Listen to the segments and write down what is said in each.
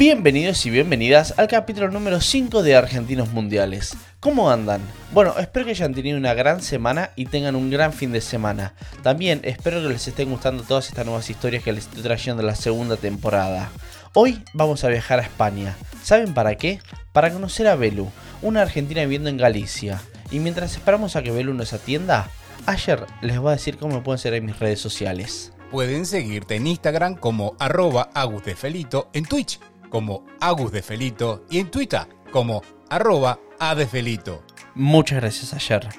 Bienvenidos y bienvenidas al capítulo número 5 de Argentinos Mundiales. ¿Cómo andan? Bueno, espero que hayan tenido una gran semana y tengan un gran fin de semana. También espero que les estén gustando todas estas nuevas historias que les estoy trayendo en la segunda temporada. Hoy vamos a viajar a España. ¿Saben para qué? Para conocer a Belu, una argentina viviendo en Galicia. Y mientras esperamos a que Belu nos atienda, ayer les voy a decir cómo me pueden seguir en mis redes sociales. Pueden seguirte en Instagram como arroba en Twitch como agusdefelito y en Twitter como arroba adefelito. Muchas gracias ayer.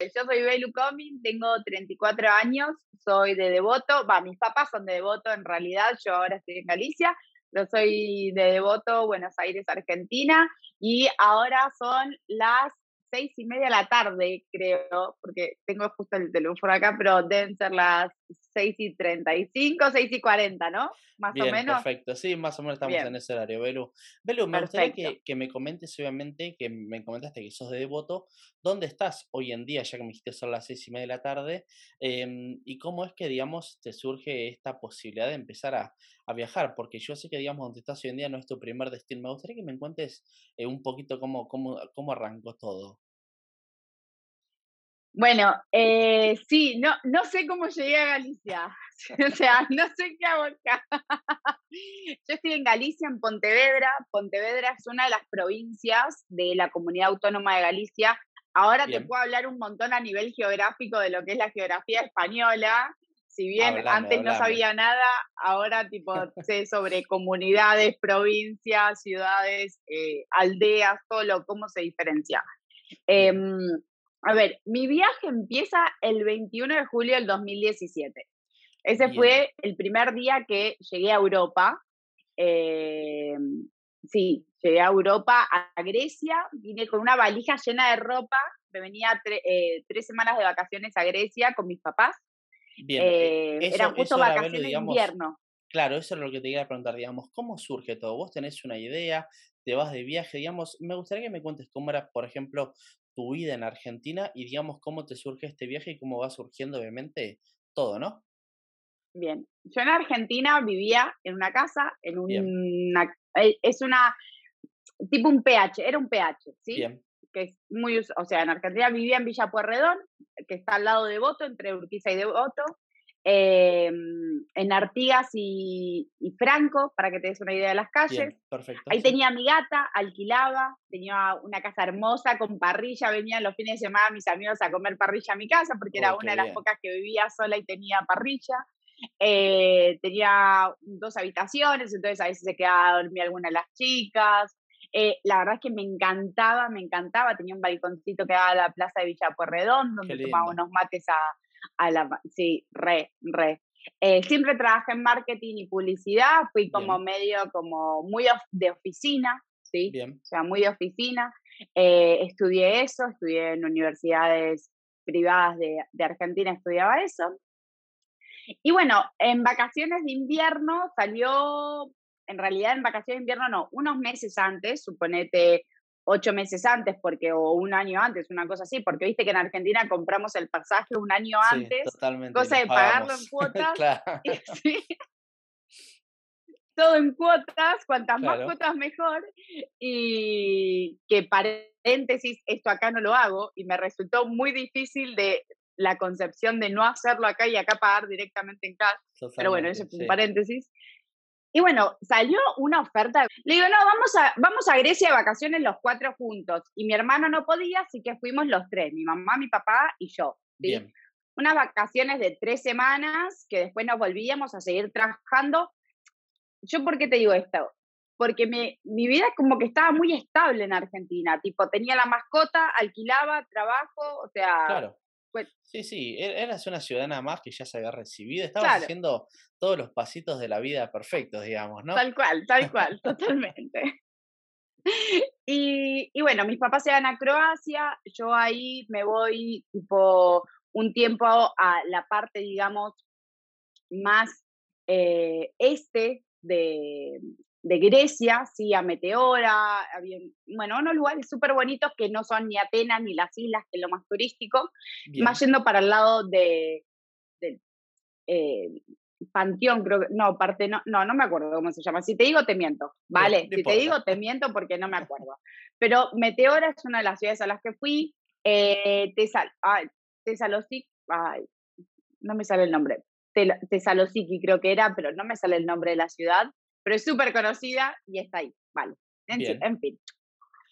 Yo soy Belu Comin, tengo 34 años, soy de Devoto, va, mis papás son de Devoto en realidad, yo ahora estoy en Galicia, pero soy de Devoto, Buenos Aires, Argentina, y ahora son las seis y media de la tarde, creo, porque tengo justo el teléfono acá, pero deben ser las seis y treinta y cinco, seis y cuarenta, ¿no? Más Bien, o menos. perfecto. Sí, más o menos estamos Bien. en ese horario, Belu. Belu, me gustaría que, que me comentes, obviamente, que me comentaste que sos de Devoto, ¿dónde estás hoy en día, ya que me dijiste son las seis y media de la tarde? Em, ¿Y cómo es que, digamos, te surge esta posibilidad de empezar a, a viajar? Porque yo sé que, digamos, donde estás hoy en día no es tu primer destino. Me gustaría que me cuentes eh, un poquito cómo, cómo, cómo arrancó todo. Bueno, eh, sí, no, no sé cómo llegué a Galicia. O sea, no sé qué hago acá. Yo estoy en Galicia, en Pontevedra. Pontevedra es una de las provincias de la comunidad autónoma de Galicia. Ahora te puedo hablar un montón a nivel geográfico de lo que es la geografía española. Si bien Hablame, antes no sabía nada, ahora tipo sé sobre comunidades, provincias, ciudades, eh, aldeas, todo lo, cómo se diferencia. Em, a ver, mi viaje empieza el 21 de julio del 2017. Ese Bien. fue el primer día que llegué a Europa. Eh, sí, llegué a Europa, a Grecia, vine con una valija llena de ropa, me venía tre- eh, tres semanas de vacaciones a Grecia con mis papás. Bien, eh, Eh, eso- eran justo era, vacaciones de digamos, invierno. Claro, eso es lo que te quería preguntar, digamos, ¿cómo surge todo? Vos tenés una idea, te vas de viaje, digamos, me gustaría que me cuentes cómo era, por ejemplo, tu vida en Argentina y digamos cómo te surge este viaje y cómo va surgiendo, obviamente, todo, ¿no? Bien, yo en Argentina vivía en una casa, en una, eh, es una, tipo un PH, era un PH, ¿sí? Bien, que es muy, o sea, en Argentina vivía en Villa Pueyrredón, que está al lado de Devoto, entre Urquiza y Devoto, eh, en Artigas y, y Franco, para que te des una idea de las calles. bien, perfecto. Ahí sí. tenía mi gata, alquilaba, tenía una casa hermosa con parrilla, venían los fines de semana mis amigos a comer parrilla a mi casa, porque era Uy, qué una de las pocas que vivía sola y tenía parrilla. Eh, tenía dos habitaciones, entonces a veces se quedaba a dormir alguna de las chicas. Eh, la verdad es que me encantaba, me encantaba. Tenía un balconcito que daba a la plaza de Villa Pueyrredón, donde tomaba unos mates a, a la... Sí, re, re. Eh, siempre trabajé en marketing y publicidad, fui como Bien. medio como muy of- de oficina, ¿sí? Bien, O sea, muy de oficina. Eh, estudié eso, estudié en universidades privadas de, de Argentina, estudiaba eso. Y bueno, en vacaciones de invierno salió, en realidad en vacaciones de invierno no, unos meses antes, suponete ocho meses antes, porque, o un año antes, una cosa así, porque viste que en Argentina compramos el pasaje un año sí, antes, totalmente. cosa de pagarlo en cuotas. Claro, y sí, todo en cuotas, cuantas más cuotas mejor. Y que paréntesis, esto acá no lo hago y me resultó muy difícil de la concepción de no hacerlo acá y acá pagar directamente en cash. Pero bueno, eso fue un sí. paréntesis. Y bueno, salió una oferta. Le digo, no, vamos a, vamos a Grecia de vacaciones los cuatro juntos. Y mi hermano no podía, así que fuimos los tres, mi mamá, mi papá y yo. ¿sí? Bien, unas vacaciones de tres semanas que después nos volvíamos a seguir trabajando. ¿Yo por qué te digo esto? Porque me, mi vida como que estaba muy estable en Argentina, tipo, tenía la mascota, alquilaba, trabajo, o sea, claro. Sí, sí, e- eras una ciudadana más que ya se había recibido, estabas Claro. haciendo todos los pasitos de la vida perfectos, digamos, ¿no? tal cual, tal cual, totalmente. Y, y bueno, mis papás se van a Croacia, yo ahí me voy tipo un tiempo a la parte, digamos, más eh, este de, de Grecia, sí, a Meteora, había, bueno, unos lugares súper bonitos que no son ni Atenas ni las islas, que es lo más turístico, Bien, más yendo para el lado de, de, eh, Panteón, creo que, no, parte no, no, no me acuerdo cómo se llama. Si te digo, te miento, ¿vale? si te digo, te miento porque no me acuerdo. Pero Meteora es una de las ciudades a las que fui. Eh, Tesal, ay, ay, no me sale el nombre. Tesalosiki creo que era, pero no me sale el nombre de la ciudad. Pero es súper conocida y está ahí, vale. En, fin.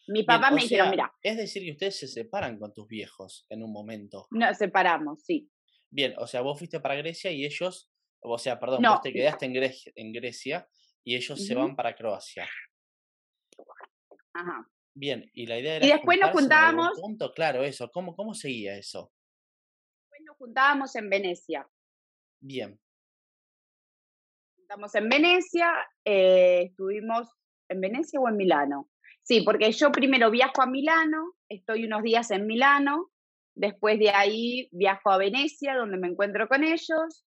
Mi papá me dijeron, mira. Es decir, que ustedes se separan con tus viejos en un momento. Nos separamos, sí. Bien, o sea, vos fuiste para Grecia y ellos, o sea, perdón, vos te quedaste en Grecia, en Grecia y ellos se van para Croacia. Ajá. Bien, y la idea era. Y después nos juntábamos. Punto, claro, eso. ¿Cómo, ¿Cómo seguía eso? Después nos juntábamos en Venecia. Bien. Estamos en Venecia, eh, estuvimos en Venecia o en Milano. Sí, porque yo primero viajo a Milano, estoy unos días en Milano, después de ahí viajo a Venecia, donde me encuentro con ellos,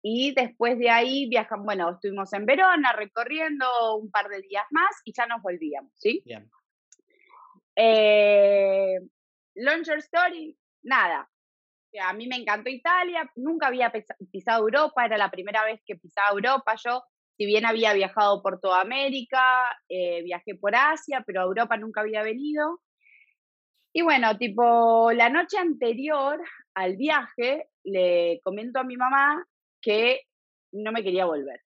y después de ahí viajan, bueno, estuvimos en Verona recorriendo un par de días más y ya nos volvíamos, ¿sí? Bien. Eh, Launcher Story, nada. A mí me encantó Italia, nunca había pisado Europa, era la primera vez que pisaba Europa yo si bien había viajado por toda América, eh, viajé por Asia, pero a Europa nunca había venido. Y bueno, tipo, la noche anterior al viaje, le comento a mi mamá que no me quería volver.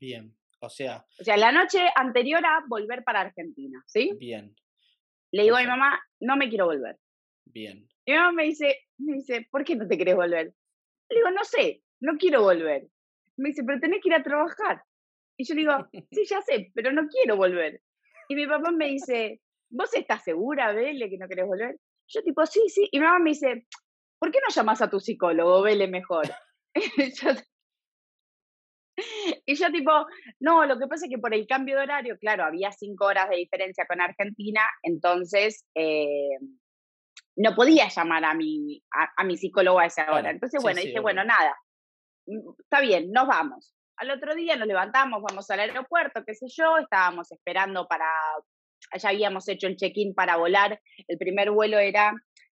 Bien, o sea. O sea, la noche anterior a volver para Argentina, ¿sí? Bien. Le digo a mi mamá, no me quiero volver. Bien. Y mi mamá me dice, me dice, ¿por qué no te querés volver? Le digo, no sé, no quiero volver. Me dice, pero tenés que ir a trabajar. Y yo digo, sí, ya sé, pero no quiero volver. Y mi papá me dice, ¿vos estás segura, Vele, que no querés volver? Yo tipo, sí, sí. Y mi mamá me dice, ¿por qué no llamas a tu psicólogo, Vele, mejor? y yo tipo, no, lo que pasa es que por el cambio de horario, claro, había cinco horas de diferencia con Argentina, entonces eh, no podía llamar a mi, a, mi psicólogo a esa hora. Entonces, bueno, dije, bueno, nada, mm, está bien, nos vamos. Al otro día nos levantamos, vamos al aeropuerto, qué sé yo, estábamos esperando para, ya habíamos hecho el check-in para volar, el primer vuelo era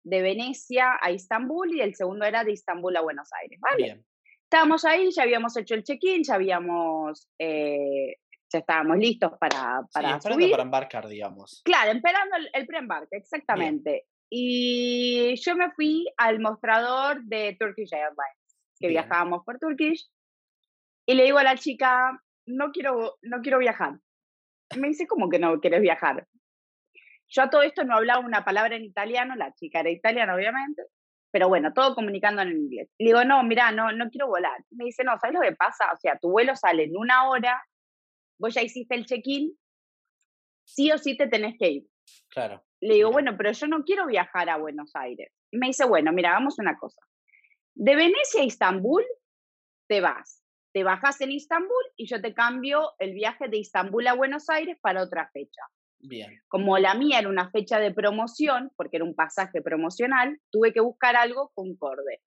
de Venecia a Istambul y el segundo era de Istambul a Buenos Aires, ¿vale? Estábamos ahí, ya habíamos hecho el check-in, ya habíamos, eh, ya estábamos listos para, para esperando para embarcar, digamos. Claro, esperando el, preembarque, exactamente. Y yo me fui al mostrador de Turkish Airlines, que viajábamos por Turkish, y le digo a la chica, no quiero, no quiero viajar. me dice, ¿cómo que no quieres viajar? Yo a todo esto no hablaba una palabra en italiano, la chica era italiana, obviamente, pero bueno, todo comunicando en inglés. Le digo, no, mira, no, no quiero volar. Me dice, no, ¿sabes lo que pasa? O sea, tu vuelo sale en una hora, vos ya hiciste el check-in, sí o sí te tenés que ir. Claro. Le digo, bueno, pero yo no quiero viajar a Buenos Aires. Y me dice, bueno, mira, hagamos una cosa. De Venecia a Istambul te vas te bajas en Istambul y yo te cambio el viaje de Istambul a Buenos Aires para otra fecha. Bien. Como la mía era una fecha de promoción, porque era un pasaje promocional, tuve que buscar algo concorde.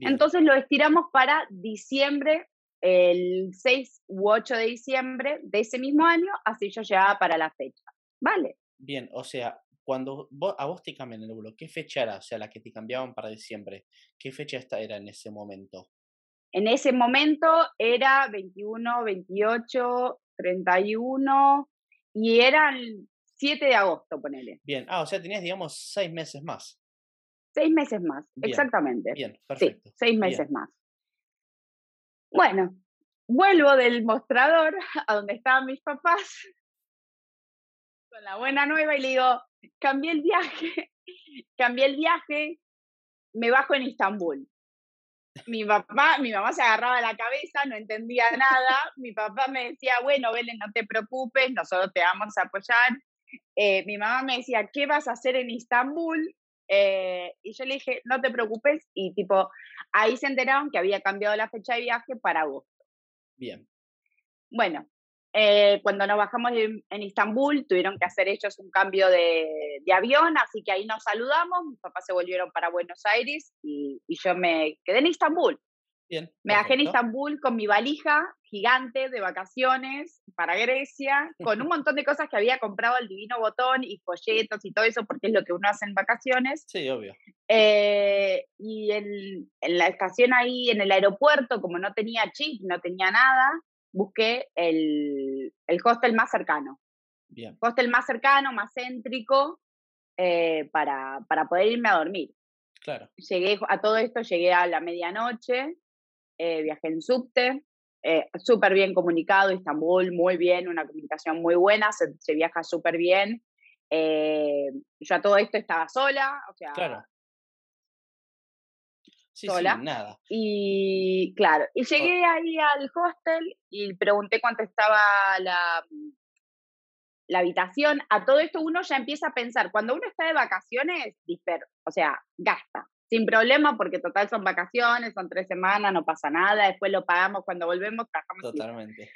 Entonces lo estiramos para diciembre, el 6 u 8 de diciembre de ese mismo año, así yo llegaba para la fecha. ¿Vale? Bien, o sea, cuando a vos te cambian el vuelo, ¿qué fecha era? O sea, la que te cambiaban para diciembre, ¿qué fecha esta era en ese momento? En ese momento era 21, 28, 31 y era el 7 de agosto, ponele. Bien, ah, o sea, tenías, digamos, seis meses más. Seis meses más, exactamente. Bien, perfecto. Sí, seis meses más. Bueno, vuelvo del mostrador a donde estaban mis papás con la buena nueva y le digo, cambié el viaje, cambié el viaje, me bajo en Istambul mi papá, mi mamá se agarraba la cabeza, no entendía nada. Mi papá me decía, bueno, Belén, no te preocupes, nosotros te vamos a apoyar. Eh, mi mamá me decía, ¿qué vas a hacer en Istambul? Eh, y yo le dije, no te preocupes. Y tipo, ahí se enteraron que había cambiado la fecha de viaje para agosto. Bien. Bueno, eh, cuando nos bajamos en, en, Istambul, tuvieron que hacer ellos un cambio de, de, avión, así que ahí nos saludamos, mis papás se volvieron para Buenos Aires y, y, yo me quedé en Istambul. Bien. Me bajé en perfecto. Istambul con mi valija gigante de vacaciones para Grecia, con un montón de cosas que había comprado al Divino Botón y folletos y todo eso, porque es lo que uno hace en vacaciones. Sí, obvio. Eh, y en, en la estación ahí, en el aeropuerto, como no tenía chip, no tenía nada, busqué el, el hostel más cercano. Bien. Hostel más cercano, más céntrico, eh, para, para poder irme a dormir. Claro. Llegué a todo esto, llegué a la medianoche, eh, viajé en subte, eh, súper bien comunicado, Istambul, muy bien, una comunicación muy buena, se, se viaja súper bien. Eh, yo a todo esto estaba sola, o sea, Claro. Sí, Sola. sí, nada. y claro, y llegué ahí al hostel y pregunté cuánto estaba la, la habitación. A todo esto uno ya empieza a pensar, cuando uno está de vacaciones, disper, o sea, gasta, sin problema, porque total son vacaciones, son tres semanas, no pasa nada, después lo pagamos cuando volvemos, trabajamos. y- Totalmente.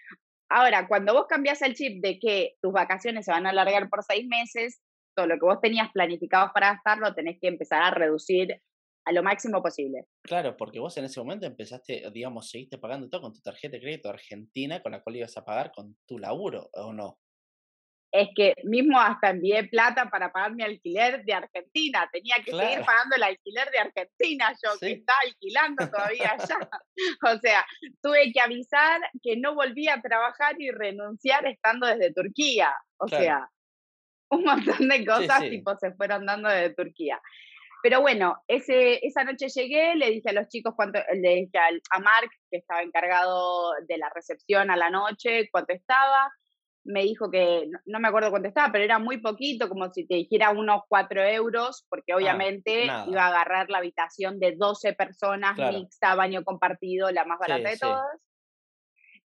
Ahora, cuando vos cambias el chip de que tus vacaciones se van a alargar por seis meses, todo lo que vos tenías planificado para gastar lo tenés que empezar a reducir a lo máximo posible. Claro, porque vos en ese momento empezaste, digamos, seguiste pagando todo con tu tarjeta de crédito argentina con la cual ibas a pagar con tu laburo, ¿o no? es que mismo hasta envié plata para pagar mi alquiler de Argentina. Tenía que seguir pagando el alquiler de Argentina, yo que está alquilando todavía allá. o sea, tuve que avisar que no volvía a trabajar y renunciar estando desde Turquía. O Claro. sea, un montón de cosas sí. tipo se fueron dando desde Turquía. Pero bueno, ese, esa noche llegué, le dije a los chicos cuánto, le dije al- a Mark, que estaba encargado de la recepción a la noche, cuánto estaba. Me dijo que, no, no me acuerdo cuánto estaba, pero era muy poquito, como si te dijera unos 4 euros, porque obviamente Ah, nada. iba a agarrar la habitación de 12 personas, Claro. mixta, baño compartido, la más barata Sí, de sí. todas.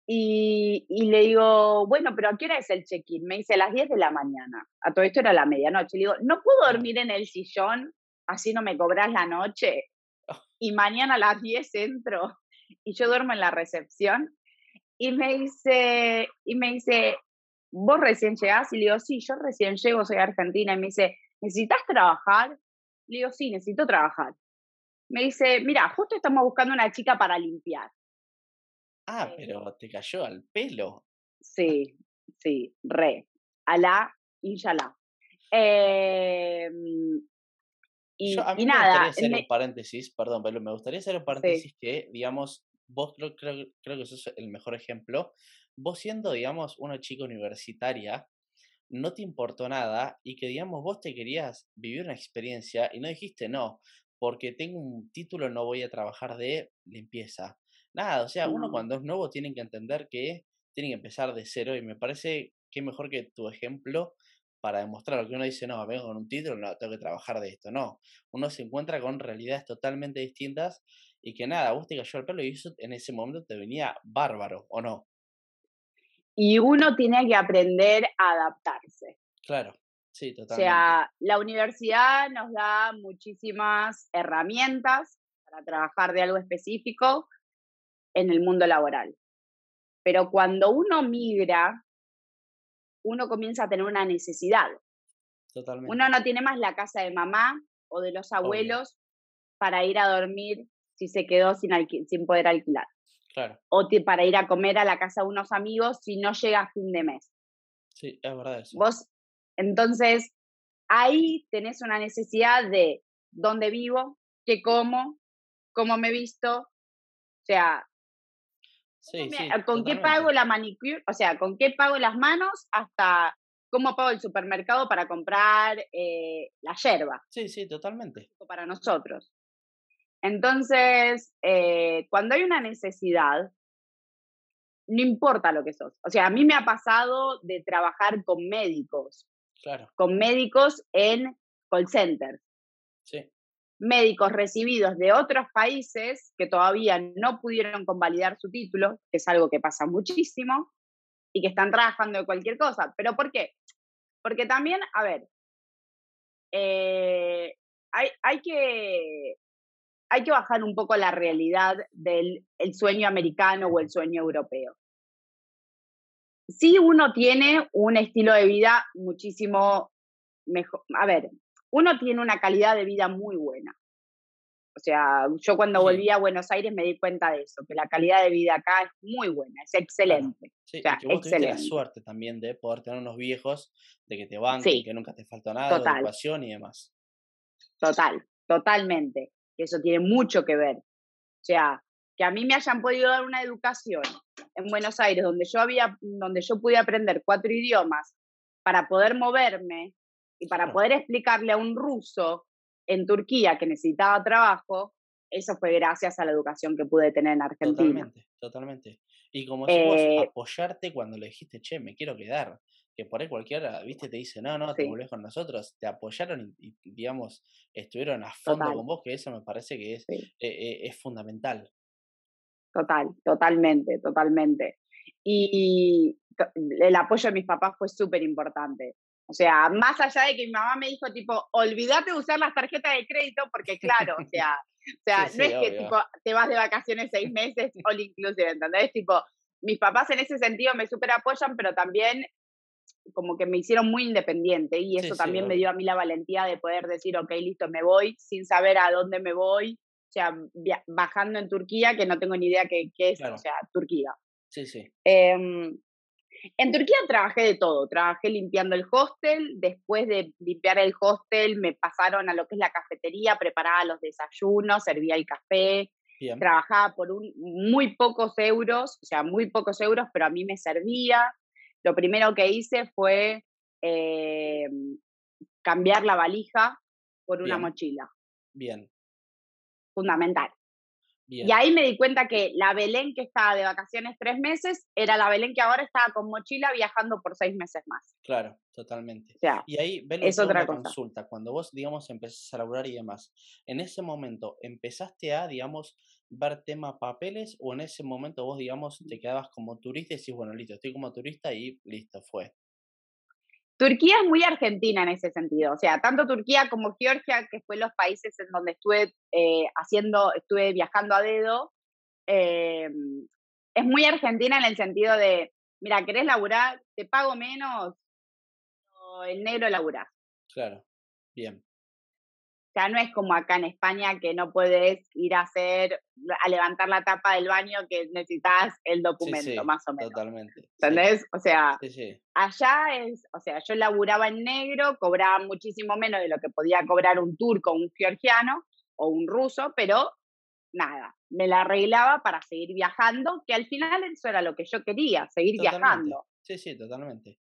Y, y le digo, bueno, pero ¿a qué hora es el check-in? Me dice, a las 10 de la mañana. A todo esto era la medianoche. Le digo, ¿no puedo Ah. dormir en el sillón? Así no me cobras la noche. Y mañana a las 10 entro y yo duermo en la recepción. Y me dice, y me dice, ¿vos recién llegás? Y le digo, sí, yo recién llego, soy argentina. Y me dice, ¿necesitas trabajar? Le digo, sí, necesito trabajar. Me dice, mira, justo estamos buscando una chica para limpiar. Ah, Eh, pero te cayó al pelo. Sí, sí, re. Alá, inshallah. Eh, y, Yo, a mí y me nada, gustaría hacer me- un paréntesis, perdón, Belu, me gustaría hacer un paréntesis que, digamos, vos creo, creo, creo que sos el mejor ejemplo. Vos siendo, digamos, una chica universitaria, no te importó nada y que, digamos, vos te querías vivir una experiencia y no dijiste no, porque tengo un título, no voy a trabajar de limpieza. Nada, o sea, uno No. cuando es nuevo tiene que entender que tiene que empezar de cero y me parece que mejor que tu ejemplo para demostrar que uno dice, no, vengo con un título, no, tengo que trabajar de esto, no. Uno se encuentra con realidades totalmente distintas y que nada, vos te cayó el pelo y eso en ese momento te venía bárbaro, ¿o no? y uno tiene que aprender a adaptarse. Claro, sí, O totalmente. sea, la universidad nos da muchísimas herramientas para trabajar de algo específico en el mundo laboral. Pero cuando uno migra, uno comienza a tener una necesidad. totalmente. Uno no tiene más la casa de mamá o de los abuelos para ir a dormir si se quedó sin, sin poder alquilar. Claro, O para ir a comer a la casa de unos amigos si no llega a fin de mes. sí, es verdad eso. Vos, entonces, ahí tenés una necesidad de dónde vivo, qué como, cómo me visto, o sea, Sí, sí, con qué pago la manicure, o sea, con qué pago las manos hasta cómo pago el supermercado para comprar eh, la yerba Sí, sí, totalmente. para nosotros. Entonces, eh, cuando hay una necesidad, no importa lo que sos. O sea, a mí me ha pasado de trabajar con médicos, Claro, con médicos en call centers, sí, médicos recibidos de otros países que todavía no pudieron convalidar su título, que es algo que pasa muchísimo, y que están trabajando de cualquier cosa. ¿Pero por qué? Porque también, a ver, eh, hay, que, hay que bajar un poco la realidad del el sueño americano o el sueño europeo. Sí, uno tiene un estilo de vida muchísimo mejor. A ver, uno tiene una calidad de vida muy buena. O sea, yo cuando volví a Buenos Aires me di cuenta de eso, que la calidad de vida acá es muy buena, es excelente. Sí, o sea, y que vos tuviste la excelente. suerte también de poder tener unos viejos, de que te banquen, Sí, que nunca te faltó nada, de total, educación y demás. total, totalmente. Eso tiene mucho que ver. O sea, que a mí me hayan podido dar una educación en Buenos Aires donde yo había, donde yo pude aprender cuatro idiomas para poder moverme y para Claro. poder explicarle a un ruso en Turquía que necesitaba trabajo, eso fue gracias a la educación que pude tener en Argentina. Totalmente, totalmente. Y como decimos, Eh, apoyarte cuando le dijiste, che, me quiero quedar. Que por ahí cualquiera, viste, te dice, no, no, te sí, volvés con nosotros. Te apoyaron y, y, digamos, estuvieron a fondo total, con vos, que eso me parece que es, sí, eh, eh, es fundamental. total, totalmente, totalmente. Y el apoyo de mis papás fue súper importante. O sea, más allá de que mi mamá me dijo, tipo, olvídate de usar las tarjetas de crédito, porque claro, o sea, o sea, Sí, no sí, es que tipo te vas de vacaciones seis meses all inclusive, ¿entendés? Tipo, mis papás en ese sentido me súper apoyan, pero también como que me hicieron muy independiente y eso sí, también me dio a mí la valentía de poder decir, ok, listo, me voy sin saber a dónde me voy, o sea, bajando en Turquía, que no tengo ni idea qué, qué es, o sea, Turquía. sí, sí, Em, en Turquía trabajé de todo, trabajé limpiando el hostel, después de limpiar el hostel me pasaron a lo que es la cafetería, preparaba los desayunos, servía el café, bien, trabajaba por un, muy pocos euros, o sea, muy pocos euros, pero a mí me servía. Lo primero que hice fue em, cambiar la valija por una mochila, bien, fundamental. Y ahí me di cuenta que la Belén que estaba de vacaciones tres meses era la Belén que ahora estaba con mochila viajando por seis meses más. claro, totalmente. O sea, Y ahí, Belu, es otra cosa. consulta. Cuando vos, digamos, empezás a laburar y demás, ¿en ese momento empezaste a, digamos, ver tema papeles o en ese momento vos, digamos, te quedabas como turista y decís, bueno, listo, estoy como turista y listo, fue? Turquía es muy argentina en ese sentido. O sea, tanto Turquía como Georgia, que fue los países en donde estuve eh, haciendo, estuve viajando a dedo, eh, es muy argentina en el sentido de, mira, ¿querés laburar? Te pago menos, o el negro laburás. Claro, bien, Sea, no es como acá en España que no puedes ir a hacer, a levantar la tapa del baño que necesitas el documento, sí, más o menos. totalmente, sí, ¿Entendés? O sea, allá es, o sea, yo laburaba en negro, cobraba muchísimo menos de lo que podía cobrar un turco, un georgiano o un ruso, pero nada, me la arreglaba para seguir viajando, que al final eso era lo que yo quería, seguir totalmente, viajando. sí, sí, totalmente,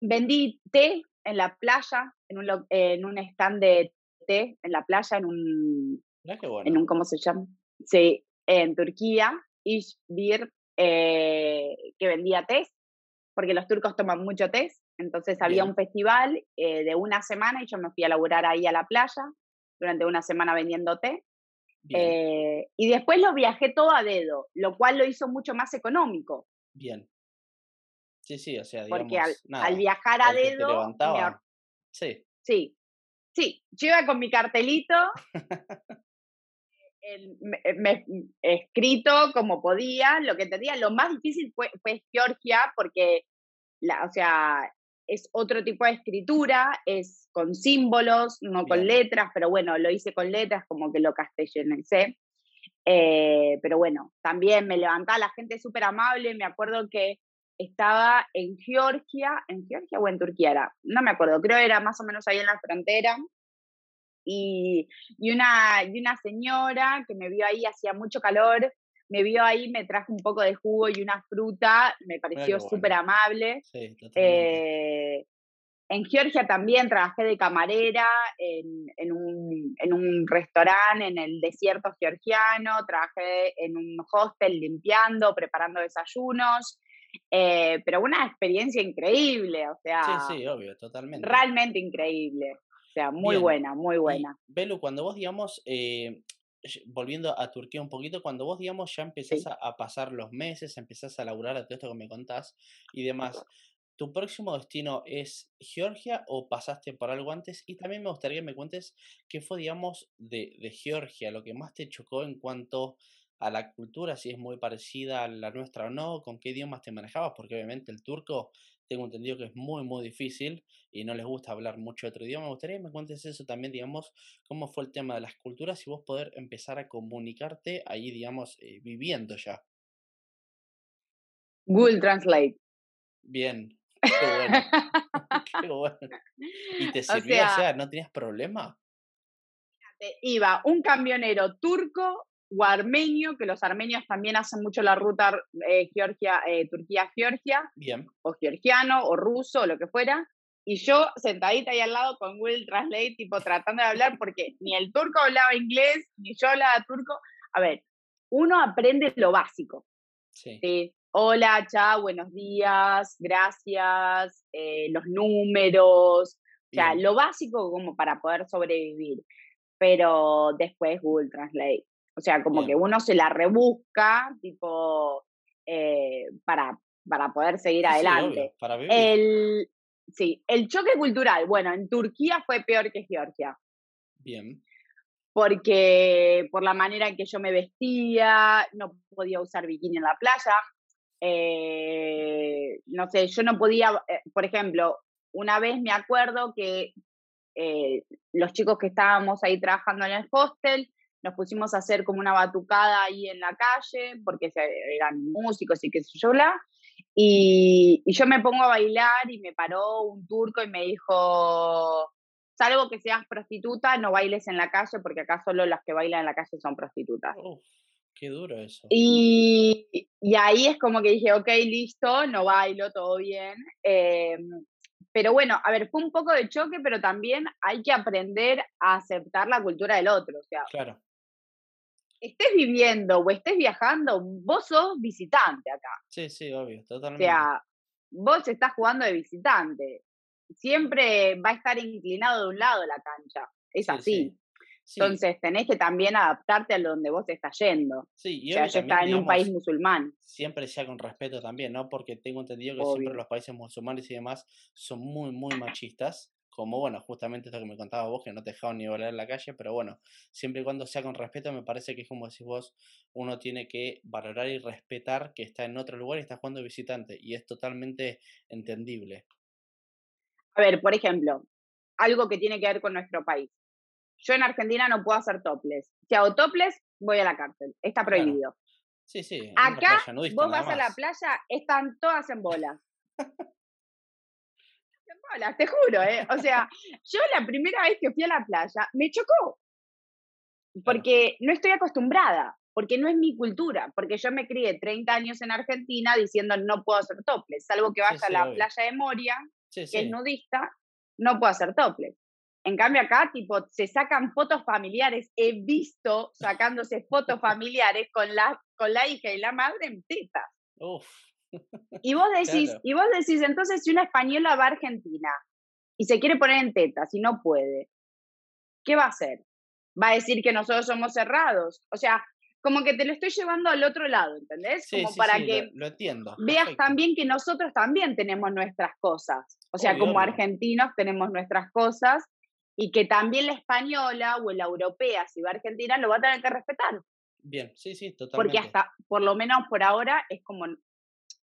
Vendí té en la playa, en un, en un stand de en la playa, en un, qué en un ¿cómo se llama? Sí, en Turquía, Ishbir, eh, que vendía té, porque los turcos toman mucho té, entonces había bien, un festival eh, de una semana y yo me fui a laburar ahí a la playa durante una semana vendiendo té. eh, y después lo viajé todo a dedo, lo cual lo hizo mucho más económico, bien, sí, sí, o sea, porque al, digamos, al nada, viajar a te dedo, me, sí, sí, sí, yo iba con mi cartelito el- me, me- escrito como podía, lo que tenía, lo más difícil fue, fue Georgia, porque, la, o sea, es otro tipo de escritura, es con símbolos, no con bien, letras, pero bueno, lo hice con letras, como que lo castellanicé. Eh, pero bueno, también me levantaba la gente súper amable, me acuerdo que estaba en Georgia, ¿en Georgia o en Turquía era? No me acuerdo, creo era más o menos ahí en la frontera, y, y, una, y una señora que me vio ahí, hacía mucho calor, me vio ahí, me trajo un poco de jugo y una fruta, me pareció súper bueno, amable. sí, Eh, en Georgia también trabajé de camarera en, en un, en un restaurante en el desierto georgiano, trabajé en un hostel limpiando, preparando desayunos, eh, pero una experiencia increíble, o sí, sea, sí, obvio, totalmente. realmente increíble, o sea, muy Bien, buena, muy y buena. Belu, cuando vos, digamos, eh, volviendo a Turquía un poquito, cuando vos, digamos, ya empezás Sí. a, a pasar los meses, empezás a laburar a todo esto que me contás y demás, ¿tu próximo destino es Georgia o pasaste por algo antes? Y también me gustaría que me cuentes qué fue, digamos, de, de Georgia, lo que más te chocó en cuanto a la cultura, si es muy parecida a la nuestra o no, con qué idiomas te manejabas, porque obviamente el turco tengo entendido que es muy, muy difícil y no les gusta hablar mucho otro idioma. Me gustaría que me cuentes eso también, digamos, cómo fue el tema de las culturas y vos poder empezar a comunicarte ahí, digamos, eh, viviendo ya. Google Translate. Bien, qué bueno. qué bueno. ¿Y te sirvió? O sea, ¿no tenías problema? Iba un camionero turco o armenio, que los armenios también hacen mucho la ruta eh, Georgia, eh, Turquía-Georgia, Bien. o georgiano, o ruso, o lo que fuera, y yo sentadita ahí al lado con Google Translate, tipo tratando de hablar, porque ni el turco hablaba inglés, ni yo hablaba turco. A ver, uno aprende lo básico. Sí. Hola, chao, buenos días, gracias, eh, los números, o sea, lo básico como para poder sobrevivir. Pero después Google Translate. O sea, como que uno se la rebusca, tipo, eh, para, para poder seguir adelante. para vivir. El, sí, el choque cultural, bueno, en Turquía fue peor que Georgia. Bien. Porque por la manera en que yo me vestía, no podía usar bikini en la playa. Eh, no sé, yo no podía, eh, por ejemplo, una vez me acuerdo que los chicos que estábamos ahí trabajando en el hostel, nos pusimos a hacer como una batucada ahí en la calle, porque eran músicos y qué sé yo, bla. Y, yo me pongo a bailar y me paró un turco y me dijo, salvo que seas prostituta, no bailes en la calle, porque acá solo las que bailan en la calle son prostitutas. qué duro eso. Y, y, ahí es como que dije, ok, listo, no bailo, todo bien. Em, pero bueno, a ver, fue un poco de choque, pero también hay que aprender a aceptar la cultura del otro. O sea, claro estés viviendo o estés viajando, vos sos visitante acá. Sí, sí, obvio, totalmente. O sea, vos estás jugando de visitante. Siempre va a estar inclinado de un lado la cancha. Es así. Entonces tenés que también adaptarte a donde vos estás yendo. Sí, y o sea, yo estaba en un país musulmán. Siempre sea con respeto también, ¿no? Porque tengo entendido que siempre los países musulmanes y demás son muy, muy machistas como bueno, justamente esto que me contaba vos, que no te dejaban ni volar en la calle, pero bueno, siempre y cuando sea con respeto, me parece que es como decís vos, uno tiene que valorar y respetar que está en otro lugar y está jugando visitante, y es totalmente entendible. A ver, por ejemplo, algo que tiene que ver con nuestro país. Yo en Argentina no puedo hacer toples. Si hago toples, voy a la cárcel. Está prohibido. Sí, sí. Acá vos vas a la playa, están todas en bolas. te juro, ¿eh? O sea, yo la primera vez que fui a la playa me chocó. Porque no estoy acostumbrada, porque no es mi cultura, porque yo me crié 30 años en Argentina diciendo no puedo hacer toples, salvo que vaya a la playa de Moria, que es nudista, no puedo hacer toples. En cambio acá, tipo, se sacan fotos familiares. He visto sacándose fotos familiares con la, con la hija y la madre en tetas. Uf. Y vos decís, y vos decís, entonces si una española va a Argentina y se quiere poner en tetas y no puede, ¿qué va a hacer? Va a decir que nosotros somos cerrados. O sea, como que te lo estoy llevando al otro lado, ¿entendés? como para que lo, entiendo, veas también que nosotros también tenemos nuestras cosas. O sea, como argentinos tenemos nuestras cosas y que también la española o la europea, si va a Argentina, lo va a tener que respetar. Bien, sí, sí, totalmente. Porque hasta, por lo menos por ahora, es como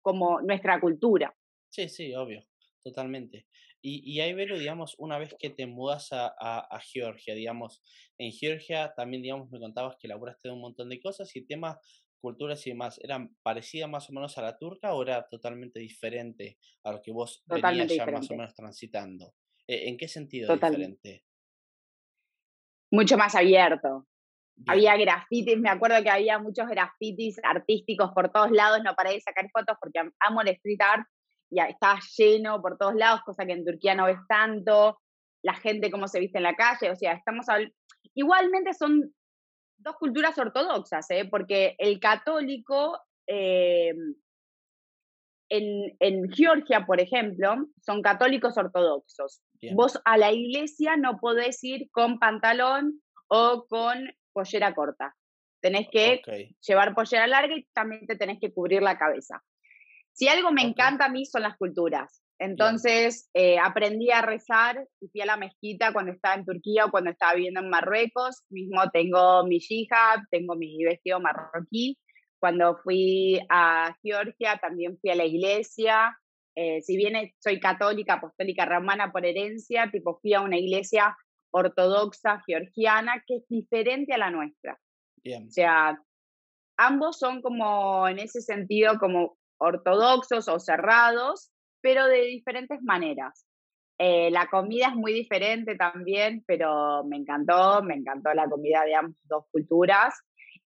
como nuestra cultura. Sí, sí, obvio, totalmente. Y, y ahí, Velo, digamos, una vez que te mudas a, a, Georgia, digamos, en Georgia también, digamos, me contabas que laburaste de un montón de cosas y temas, culturas y demás, ¿eran parecidas más o menos a la turca o era totalmente diferente a lo que vos venías ya más o menos transitando? ¿E, ¿En qué sentido diferente? Mucho más abierto. Había grafitis, me acuerdo que había muchos grafitis artísticos por todos lados, no paré de sacar fotos porque amo el street art y estaba lleno por todos lados, cosa que en Turquía no ves tanto, la gente cómo se viste en la calle, o sea, estamos igualmente son dos culturas ortodoxas, ¿eh? porque el católico eh, en, en, Georgia, por ejemplo, son católicos ortodoxos. Vos a la iglesia no podés ir con pantalón o con pollera corta. Tenés que llevar pollera larga y también te tenés que cubrir la cabeza. Si algo me encanta a mí son las culturas. Entonces eh, aprendí a rezar y fui a la mezquita cuando estaba en Turquía o cuando estaba viviendo en Marruecos. Mismo tengo mi hijab, tengo mi vestido marroquí. Cuando fui a Georgia también fui a la iglesia. Eh, si bien soy católica, apostólica romana por herencia, tipo fui a una iglesia ortodoxa georgiana que es diferente a la nuestra. Bien. O sea, ambos son como en ese sentido como ortodoxos o cerrados, pero de diferentes maneras. Eh, la comida es muy diferente también, pero me encantó, me encantó la comida de ambas dos culturas.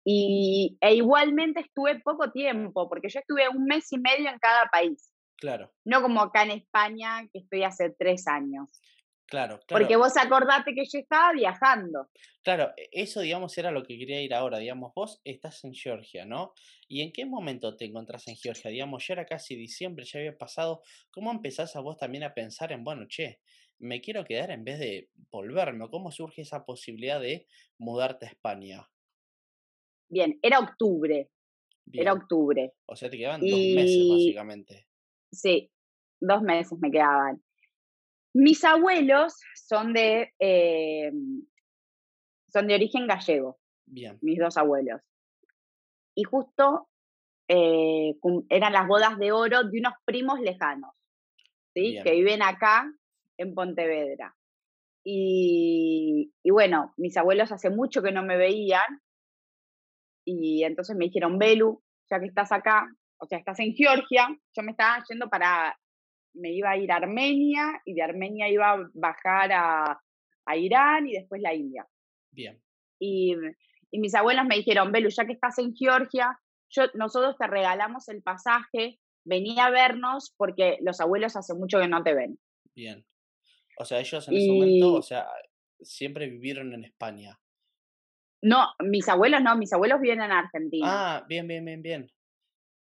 Y, e igualmente estuve poco tiempo, porque yo estuve un mes y medio en cada país. Claro. No como acá en España, que estoy hace tres años. Claro, claro. Porque vos acordate que yo estaba viajando. Claro, e, eso, digamos, era lo que quería ir ahora. Digamos, vos estás en Georgia, ¿no? ¿Y en qué momento te encontrás en Georgia? Digamos, ya era casi diciembre, ya había pasado. ¿Cómo empezás a vos también a pensar en, bueno, che, me quiero quedar en vez de volverme? ¿Cómo surge esa posibilidad de mudarte a España? Bien, era octubre. Era octubre. O sea, te quedaban dos meses, básicamente. Sí, dos meses me quedaban. Mis abuelos son de, eh, son de origen gallego. Bien. Mis dos abuelos. Y justo eh, eran las bodas de oro de unos primos lejanos, ¿sí? Que viven acá en Pontevedra. Y, y, bueno, mis abuelos hace mucho que no me veían y entonces me dijeron, Belu, ya que estás acá, o sea, estás en Georgia, yo me estaba yendo para me iba a ir a Armenia y de Armenia iba a bajar a, a Irán y después la India. Bien. Y, y, mis abuelos me dijeron, Belu, ya que estás en Georgia, yo, nosotros te regalamos el pasaje, vení a vernos porque los abuelos hace mucho que no te ven. Bien. O sea, ellos en ese momento, o sea, siempre vivieron en España. No, mis abuelos no, mis abuelos viven en Argentina. Ah, bien, bien, bien, bien.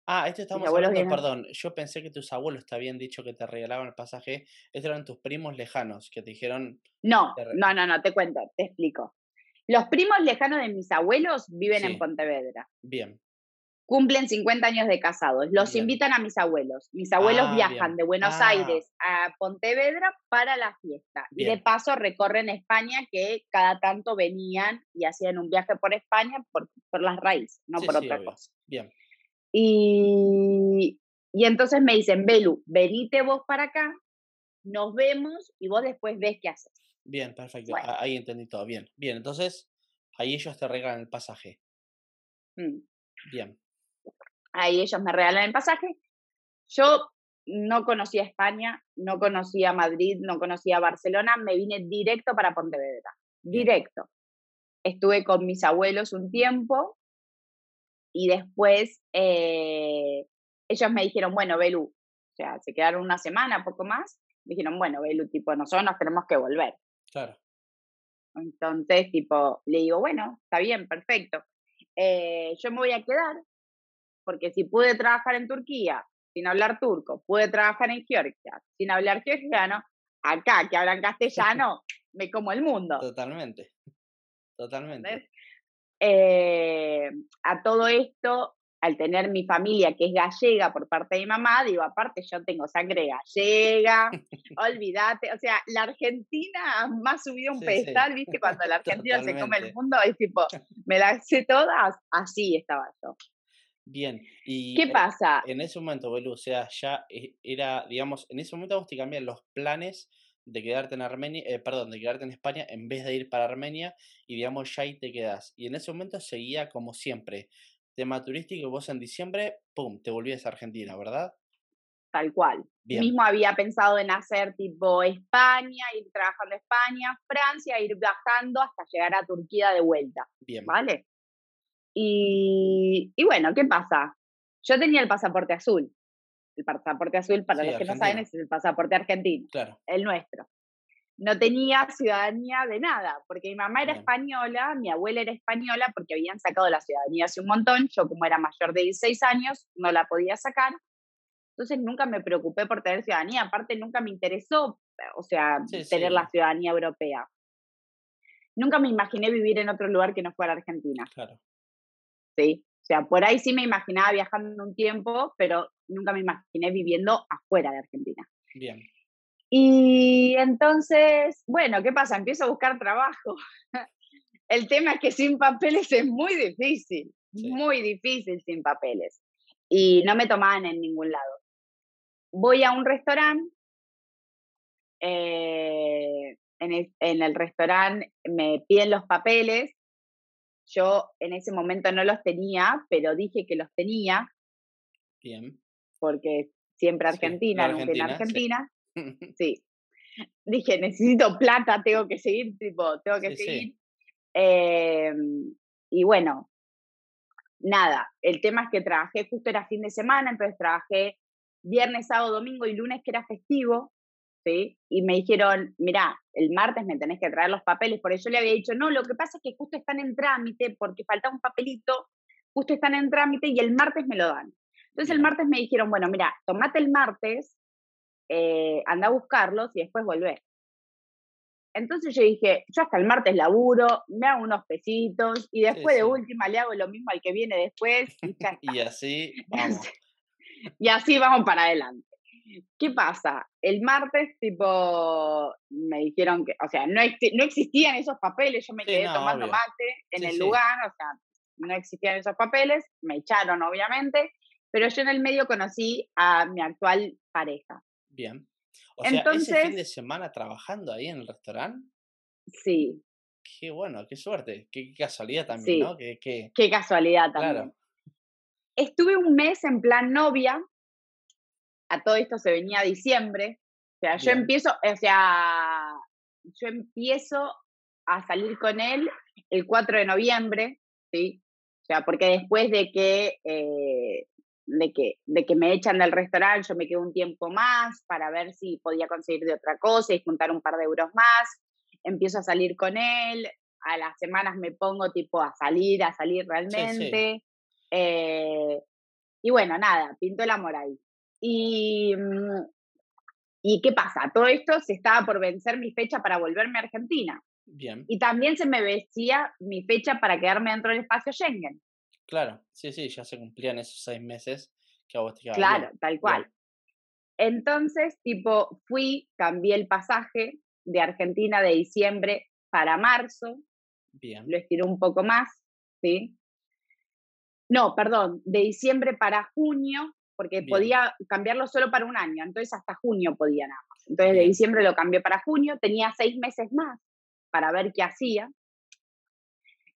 Ah, esto estamos hablando, perdón, yo pensé que tus abuelos te habían dicho que te regalaban el pasaje, estos eran tus primos lejanos que te dijeron... No, no, no, no, te cuento, te explico. Los primos lejanos de mis abuelos viven en Pontevedra. Bien. Cumplen 50 años de casados. Los invitan a mis abuelos. Mis abuelos ah, viajan de Buenos ah. Aires a Pontevedra para la fiesta. Y de paso recorren España, que cada tanto venían y hacían un viaje por España por, por las raíces, no por otra cosa. Bien. Y, y entonces me dicen, Belu, venite vos para acá, nos vemos y vos después ves qué haces. Bien, perfecto. Ahí entendí todo. Bien, bien. Entonces, ahí ellos te regalan el pasaje. Mm. Bien. Ahí ellos me regalan el pasaje. Yo no conocía España, no conocía Madrid, no conocía Barcelona, me vine directo para Pontevedra. Directo. Estuve con mis abuelos un tiempo y después eh, ellos me dijeron, bueno, Belu, o sea, se quedaron una semana, poco más. Me dijeron, bueno, Belu, tipo, nosotros nos tenemos que volver. Claro. Entonces, tipo, le digo, bueno, está bien, perfecto. Eh, yo me voy a quedar, porque si pude trabajar en Turquía sin hablar turco, pude trabajar en Georgia sin hablar georgiano, acá que hablan castellano, me como el mundo. Totalmente. Totalmente. Eh, a todo esto, al tener mi familia que es gallega por parte de mi mamá, digo, aparte yo tengo sangre gallega, olvídate, o sea, la Argentina más subido un pedestal, ¿viste? Cuando la Argentina se come el mundo, es tipo, me las sé todas, así estaba yo. Bien, y ¿qué pasa? En ese momento, Belu, o sea, ya eh, era, digamos, en ese momento vos te cambian los planes de quedarte en Armenia, eh, perdón, de quedarte en España en vez de ir para Armenia y digamos ya ahí te quedas. Y en ese momento seguía como siempre, tema turístico, vos en diciembre, pum, te volvías a Argentina, ¿verdad? Tal cual. Mismo había pensado en hacer tipo España, ir trabajando en España, Francia, ir viajando hasta llegar a Turquía de vuelta. Bien. ¿Vale? Y, y bueno, ¿qué pasa? Yo tenía el pasaporte azul. El pasaporte azul, para los que no saben, es el pasaporte argentino, claro. el nuestro. No tenía ciudadanía de nada, porque mi mamá era española, mi abuela era española, porque habían sacado la ciudadanía hace un montón. Yo, como era mayor de 16 años, no la podía sacar. Entonces nunca me preocupé por tener ciudadanía, aparte nunca me interesó, o sea, tener la ciudadanía europea. Nunca me imaginé vivir en otro lugar que no fuera Argentina. Claro. Sí, o sea, por ahí sí me imaginaba viajando un tiempo, pero nunca me imaginé viviendo afuera de Argentina. Bien. Y entonces, bueno, ¿qué pasa? Empiezo a buscar trabajo. El tema es que sin papeles es muy difícil, muy difícil sin papeles. Y no me tomaban en ningún lado. Voy a un restaurante, eh, en, el, en el restaurante me piden los papeles, yo en ese momento no los tenía, pero dije que los tenía. Bien. Porque siempre Argentina, nunca en Argentina. Sí. Dije, necesito plata, tengo que seguir, tipo, tengo que seguir. Em, y bueno, nada, el tema es que trabajé, justo era fin de semana, entonces trabajé viernes, sábado, domingo y lunes que era festivo, ¿sí? Y me dijeron, mira, el martes me tenés que traer los papeles, por eso le había dicho, no, lo que pasa es que justo están en trámite, porque falta un papelito, justo están en trámite y el martes me lo dan. Entonces el martes me dijeron, bueno, mira, tomate el martes, eh, anda a buscarlos y después volver. Entonces yo dije, yo hasta el martes laburo, me hago unos pesitos y después de última le hago lo mismo al que viene después y, así vamos. y así vamos para adelante. ¿Qué pasa? El martes, tipo, me dijeron que, o sea, no, no existían esos papeles, yo me quedé tomando mate en el lugar, o sea, no existían esos papeles, me echaron obviamente, pero yo en el medio conocí a mi actual pareja. Bien. O sea, ese fin de semana trabajando ahí en el restaurante. Sí. Qué bueno, qué suerte, qué, casualidad también, ¿no? Qué, qué... casualidad también. Claro. Estuve un mes en plan novia, a todo esto se venía diciembre, o sea, yo empiezo, o sea, yo empiezo a salir con él el 4 de noviembre, ¿sí? O sea, porque después de que eh, de que, de que me echan del restaurante, yo me quedo un tiempo más para ver si podía conseguir de otra cosa y juntar un par de euros más. Empiezo a salir con él, a las semanas me pongo tipo a salir, a salir realmente. Eh, y bueno, nada, pinto el amor ahí. Y, mm, ¿Y qué pasa? Todo esto se estaba por vencer mi fecha para volverme a Argentina. Bien. Y también se me vencía mi fecha para quedarme dentro del espacio Schengen. Claro, sí, sí, ya se cumplían esos seis meses que a vos te Claro, tal cual. Entonces, tipo, fui, cambié el pasaje de Argentina de diciembre para marzo. Bien. Lo estiré un poco más, ¿sí? No, perdón, de diciembre para junio, porque podía cambiarlo solo para un año, entonces hasta junio podía nada más. Entonces de diciembre lo cambié para junio, tenía seis meses más para ver qué hacía.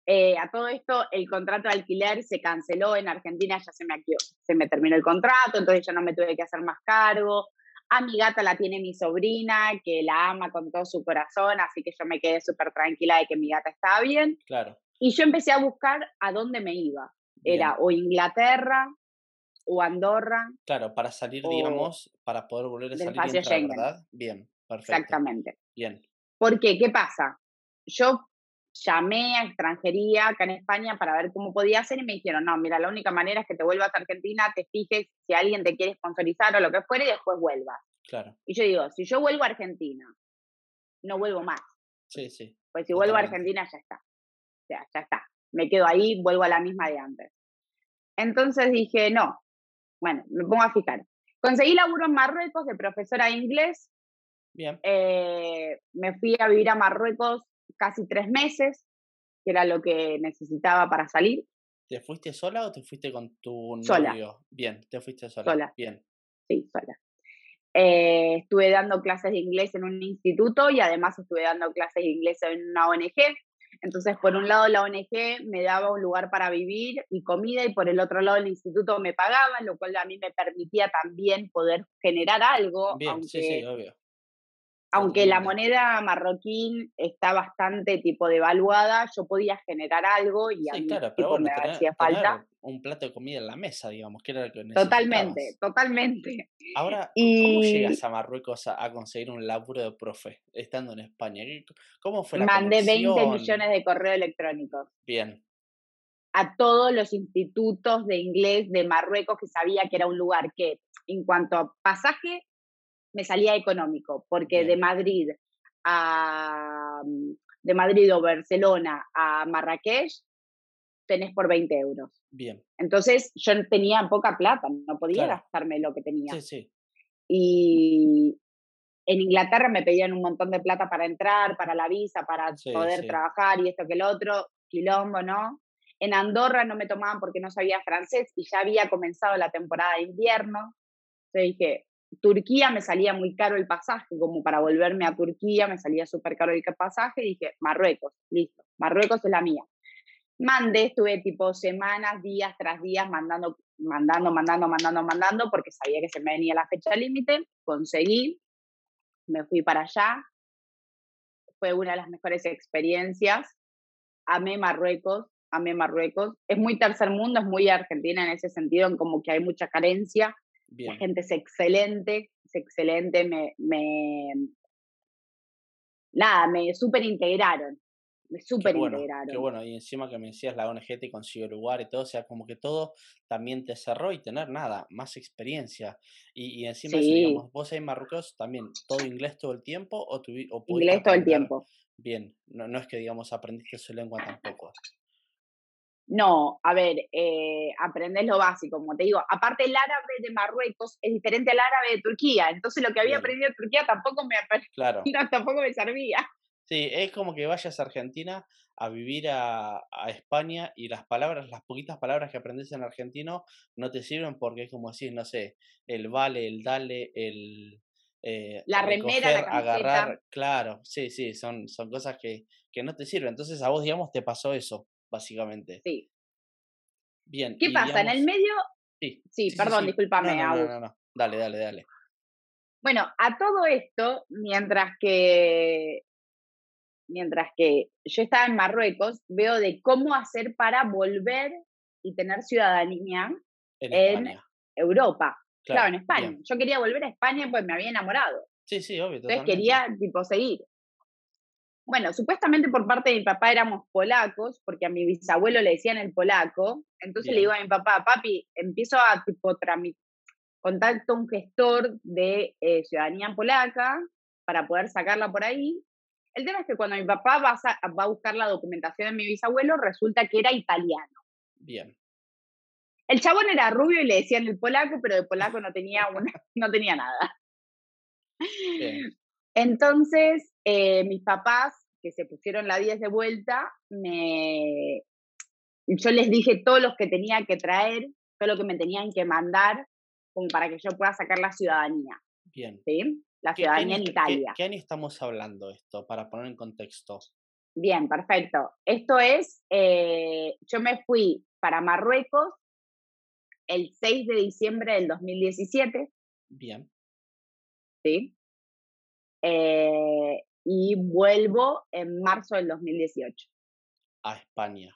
Eh, a todo esto, el contrato de alquiler se canceló en Argentina, ya se me, se me terminó el contrato, entonces ya no me tuve que hacer más cargo. A mi gata la tiene mi sobrina, que la ama con todo su corazón, así que yo me quedé súper tranquila de que mi gata estaba bien. Claro. Y yo empecé a buscar a dónde me iba. Era o Inglaterra o Andorra. Claro, para salir, digamos, para poder volver a salir ¿verdad? Bien, perfecto. Exactamente. Bien. ¿Por qué? ¿Qué pasa? Yo llamé a extranjería acá en España para ver cómo podía hacer y me dijeron, no, mira, la única manera es que te vuelvas a Argentina, te fijes si alguien te quiere sponsorizar o lo que fuera y después vuelvas. Claro. Y yo digo, si yo vuelvo a Argentina, no vuelvo más. Sí, sí. Pues si vuelvo a Argentina ya está. O sea, ya está. Me quedo ahí, vuelvo a la misma de antes. Entonces dije, no. Bueno, me pongo a fijar. Conseguí laburo en Marruecos de profesora de inglés. Bien. Eh, me fui a vivir a Marruecos casi tres meses, que era lo que necesitaba para salir. ¿Te fuiste sola o te fuiste con tu novio? Bien, te fuiste sola. Sola. Bien. Sí, sola. Eh, estuve dando clases de inglés en un instituto y además estuve dando clases de inglés en una ONG. Entonces, por un lado, la ONG me daba un lugar para vivir y comida, y por el otro lado, el instituto me pagaba, lo cual a mí me permitía también poder generar algo. Bien, sí, sí, obvio aunque la moneda marroquín está bastante tipo devaluada, yo podía generar algo y a mí me hacía falta. Un plato de comida en la mesa, digamos, que era lo que Totalmente, totalmente. Ahora, ¿cómo llegas a Marruecos a, conseguir un laburo de profe estando en España? ¿Cómo fue la Mandé 20 millones de correos electrónicos. Bien. A todos los institutos de inglés de Marruecos que sabía que era un lugar que, en cuanto a pasaje, me salía económico, porque de Madrid a mm, de Madrid o Barcelona a Marrakech tenés por 20 euros. Bien. Entonces yo tenía poca plata, no podía gastarme lo que tenía. Sí, sí. y en Inglaterra me pedían un montón de plata para entrar, para la visa, para poder trabajar y esto que el otro, quilombo, ¿no? En Andorra no me tomaban porque no sabía francés y ya había comenzado la temporada de invierno. Entonces dije, Turquía me salía muy caro el pasaje, como para volverme a Turquía me salía súper caro el pasaje, y dije, Marruecos, listo, Marruecos es la mía. Mandé, estuve tipo semanas, días tras días mandando, mandando, mandando, mandando, mandando, porque sabía que se me venía la fecha límite, conseguí, me fui para allá, fue una de las mejores experiencias, amé Marruecos, amé Marruecos, es muy tercer mundo, es muy Argentina en ese sentido, en como que hay mucha carencia, la gente es excelente, es excelente, me, me nada, me súper integraron, me súper integraron. Qué bueno, y encima que me decías la ONG te consiguió lugar y todo, o sea, como que todo también te cerró y tener nada, más experiencia. Y, y encima, digamos, vos en Marruecos también, ¿todo inglés todo el tiempo o, tu, o Inglés todo el tiempo. Bien, no, no es que, digamos, aprendiste su lengua tampoco. No, a ver, eh, aprendes lo básico, como te digo. Aparte, el árabe de Marruecos es diferente al árabe de Turquía. Entonces, lo que había aprendido de Turquía tampoco me, claro. tampoco me servía. Sí, es como que vayas a Argentina a vivir a, a, España y las palabras, las poquitas palabras que aprendes en argentino no te sirven porque es como decir, no sé, el vale, el dale, el... Eh, la remera, la agarrar, claro, sí, sí, son, son cosas que, que no te sirven. Entonces a vos, digamos, te pasó eso básicamente. Sí. Bien. ¿Qué pasa? en el medio. Sí, sí, perdón, discúlpame, no, no, no, Dale, dale, dale. Bueno, a todo esto, mientras que mientras que yo estaba en Marruecos, veo de cómo hacer para volver y tener ciudadanía en, Europa. Claro, en España. Yo quería volver a España pues me había enamorado. Sí, sí, obvio. Entonces quería tipo seguir. Bueno, supuestamente por parte de mi papá éramos polacos, porque a mi bisabuelo le decían el polaco. Entonces le digo a mi papá, papi, empiezo a tipo contacto un gestor de eh, ciudadanía polaca para poder sacarla por ahí. El tema es que cuando mi papá va a, va a buscar la documentación de mi bisabuelo, resulta que era italiano. Bien. El chabón era rubio y le decían el polaco, pero de polaco no tenía, una, no tenía nada. Bien. Entonces, eh, mis papás, que se pusieron la 10 de vuelta, me... yo les dije todos los que tenía que traer, todo lo que me tenían que mandar, como para que yo pueda sacar la ciudadanía. Bien. ¿Sí? La ciudadanía en Italia. ¿qué, año estamos hablando esto, para poner en contexto? Bien, perfecto. Esto es, eh, yo me fui para Marruecos el 6 de diciembre del 2017. Bien. ¿Sí? Eh, y vuelvo en marzo del 2018. A España.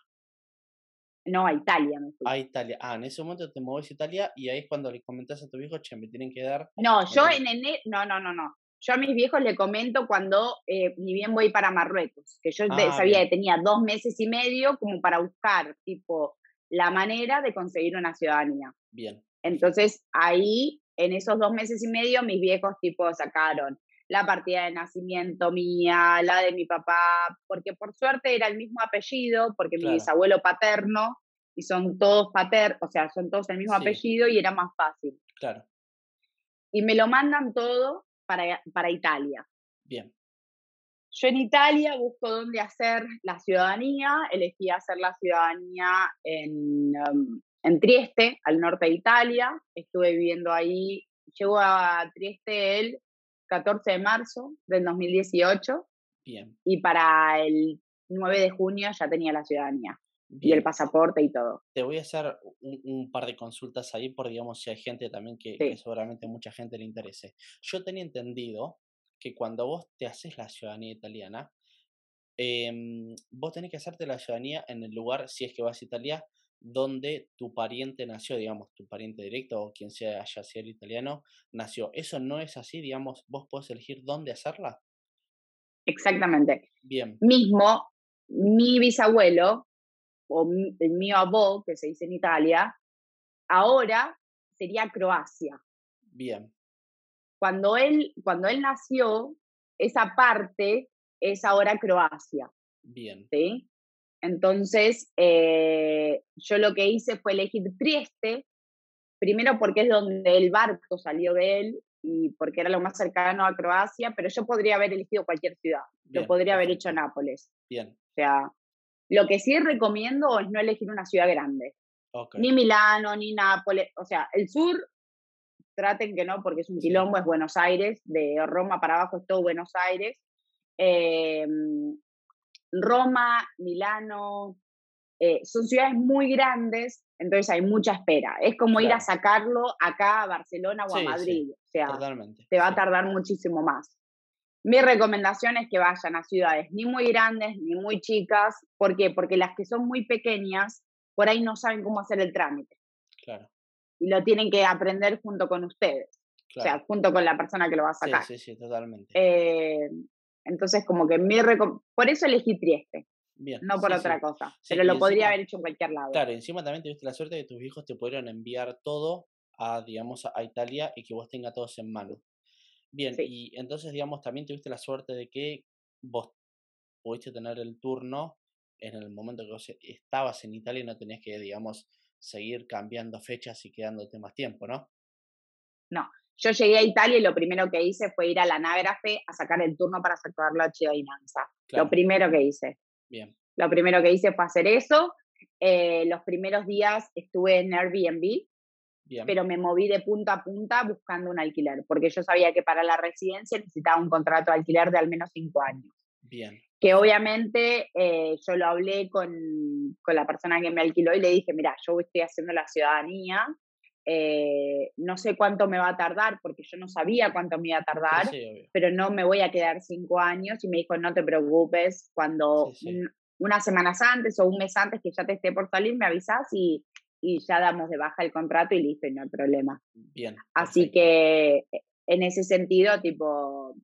No, a Italia A Italia. Ah, en ese momento te mueves a Italia y ahí es cuando le comentas a tu viejo, che, me tienen que dar. No, yo en enero. No, no, no, no. Yo a mis viejos le comento cuando eh, ni bien voy para Marruecos, que yo ah, sabía que tenía dos meses y medio como para buscar, tipo, la manera de conseguir una ciudadanía. Bien. Entonces ahí, en esos dos meses y medio, mis viejos, tipo, sacaron la partida de nacimiento mía, la de mi papá, porque por suerte era el mismo apellido, porque mi bisabuelo paterno, y son todos pater, o sea, son todos el mismo apellido y era más fácil. Claro. Y me lo mandan todo para, para Italia. Bien. Yo en Italia busco dónde hacer la ciudadanía, elegí hacer la ciudadanía en, um, en Trieste, al norte de Italia, estuve viviendo ahí, llego a Trieste el 14 de marzo del 2018. Bien. Y para el 9 de junio ya tenía la ciudadanía. Y el pasaporte y todo. Te voy a hacer un, par de consultas ahí por, digamos, si hay gente también que, seguramente mucha gente le interese. Yo tenía entendido que cuando vos te haces la ciudadanía italiana, em, vos tenés que hacerte la ciudadanía en el lugar, si es que vas a Italia, donde tu pariente nació, digamos, tu pariente directo o quien sea haya sido el italiano, nació. ¿Eso no es así? Digamos, vos podés elegir dónde hacerla. Exactamente. Bien. Mismo, mi bisabuelo, o el mío abuelo, que se dice en Italia, ahora sería Croacia. Bien. Cuando él, cuando él nació, esa parte es ahora Croacia. Bien. ¿Sí? Entonces, eh, yo lo que hice fue elegir Trieste, primero porque es donde el barco salió de él y porque era lo más cercano a Croacia, pero yo podría haber elegido cualquier ciudad. lo podría haber hecho Nápoles. Bien. O sea, lo que sí recomiendo es no elegir una ciudad grande. Ni Milano, ni Nápoles. O sea, el sur, traten que no, porque es un quilombo, es Buenos Aires. De Roma para abajo es todo Buenos Aires. Em, Roma, Milano, eh, son ciudades muy grandes, entonces hay mucha espera. Es como ir a sacarlo acá a Barcelona o a Madrid. o sea, te va a tardar muchísimo más. Mi recomendación es que vayan a ciudades ni muy grandes ni muy chicas. ¿Por qué? Porque las que son muy pequeñas, por ahí no saben cómo hacer el trámite. Claro. Y lo tienen que aprender junto con ustedes. O sea, junto con la persona que lo va a sacar. Sí, sí, sí, totalmente. Eh, entonces, como que mi por eso elegí Trieste. Bien, no por otra cosa. pero lo podría haber hecho en cualquier lado. Claro, encima también tuviste la suerte de que tus hijos te pudieron enviar todo a, digamos, a Italia y que vos tengas todos en mano. Bien, y entonces, digamos, también tuviste la suerte de que vos pudiste tener el turno en el momento que vos estabas en Italia y no tenías que, digamos, seguir cambiando fechas y quedándote más tiempo, ¿no? No, yo llegué a Italia y lo primero que hice fue ir a la a sacar el turno para hacer la ciudadanía. Lo primero que hice. Bien. Lo primero que hice fue hacer eso. Eh, los primeros días estuve en Airbnb, pero me moví de punta a punta buscando un alquiler, porque yo sabía que para la residencia necesitaba un contrato de alquiler de al menos cinco años. Bien. Que obviamente eh, yo lo hablé con, con, la persona que me alquiló y le dije, mira, yo estoy haciendo la ciudadanía, eh, no sé cuánto me va a tardar, porque yo no sabía cuánto me iba a tardar, pero no me voy a quedar cinco años. Y me dijo, no te preocupes, cuando unas semanas antes o un mes antes que ya te esté por salir, me avisas y, y ya damos de baja el contrato y listo, y no hay problema. Bien. Así que eh, en ese sentido, tipo,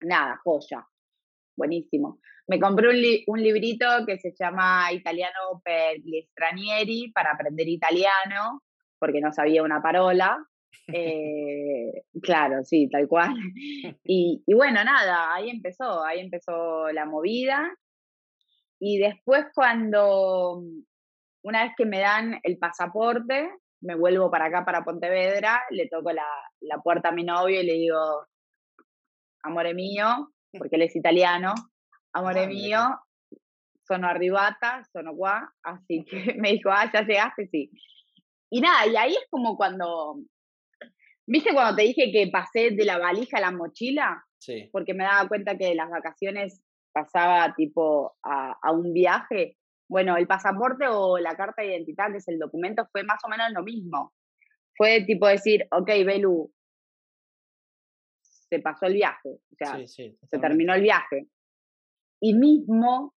nada, joya. Buenísimo. Me compré un, un librito que se llama Italiano per gli stranieri para aprender italiano porque no sabía una parola. Eh, claro, sí, tal cual. Y, y, bueno, nada, ahí empezó, ahí empezó la movida. Y después cuando, una vez que me dan el pasaporte, me vuelvo para acá, para Pontevedra, le toco la, la puerta a mi novio y le digo, amore mío, porque él es italiano, amore ah, mío, sono arribata, sono qua, así que me dijo, ah, ya llegaste, sí. Y nada, y ahí es como cuando, ¿viste cuando te dije que pasé de la valija a la mochila? Sí. Porque me daba cuenta que de las vacaciones pasaba tipo a, a un viaje. Bueno, el pasaporte o la carta de identidad, que es el documento, fue más o menos lo mismo. Fue tipo decir, ok, Belu, se pasó el viaje, o sea, se terminó el viaje. Y mismo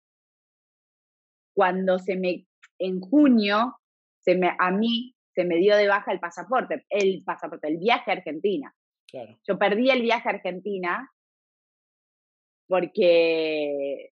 cuando se me, en junio, se me, a mí se me dio de baja el pasaporte, el pasaporte, el viaje a Argentina. Claro. Yo perdí el viaje a Argentina porque,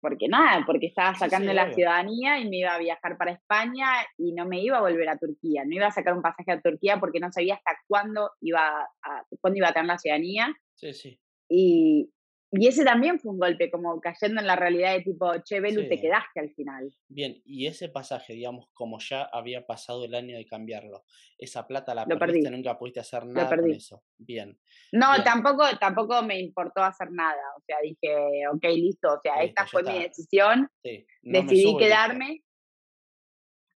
porque nada, porque estaba sacando la ciudadanía y me iba a viajar para España y no me iba a volver a Turquía. No iba a sacar un pasaje a Turquía porque no sabía hasta cuándo iba a, cuándo iba a tener la ciudadanía. Sí, sí. Y, y ese también fue un golpe, como cayendo en la realidad de tipo, che, Belu, te quedaste al final. Bien, y ese pasaje, digamos, como ya había pasado el año de cambiarlo, esa plata la Lo perdiste, nunca pudiste hacer nada con eso. Bien. No, Tampoco, tampoco me importó hacer nada. O sea, dije, ok, listo, o sea, esta fue mi decisión. Decidí quedarme.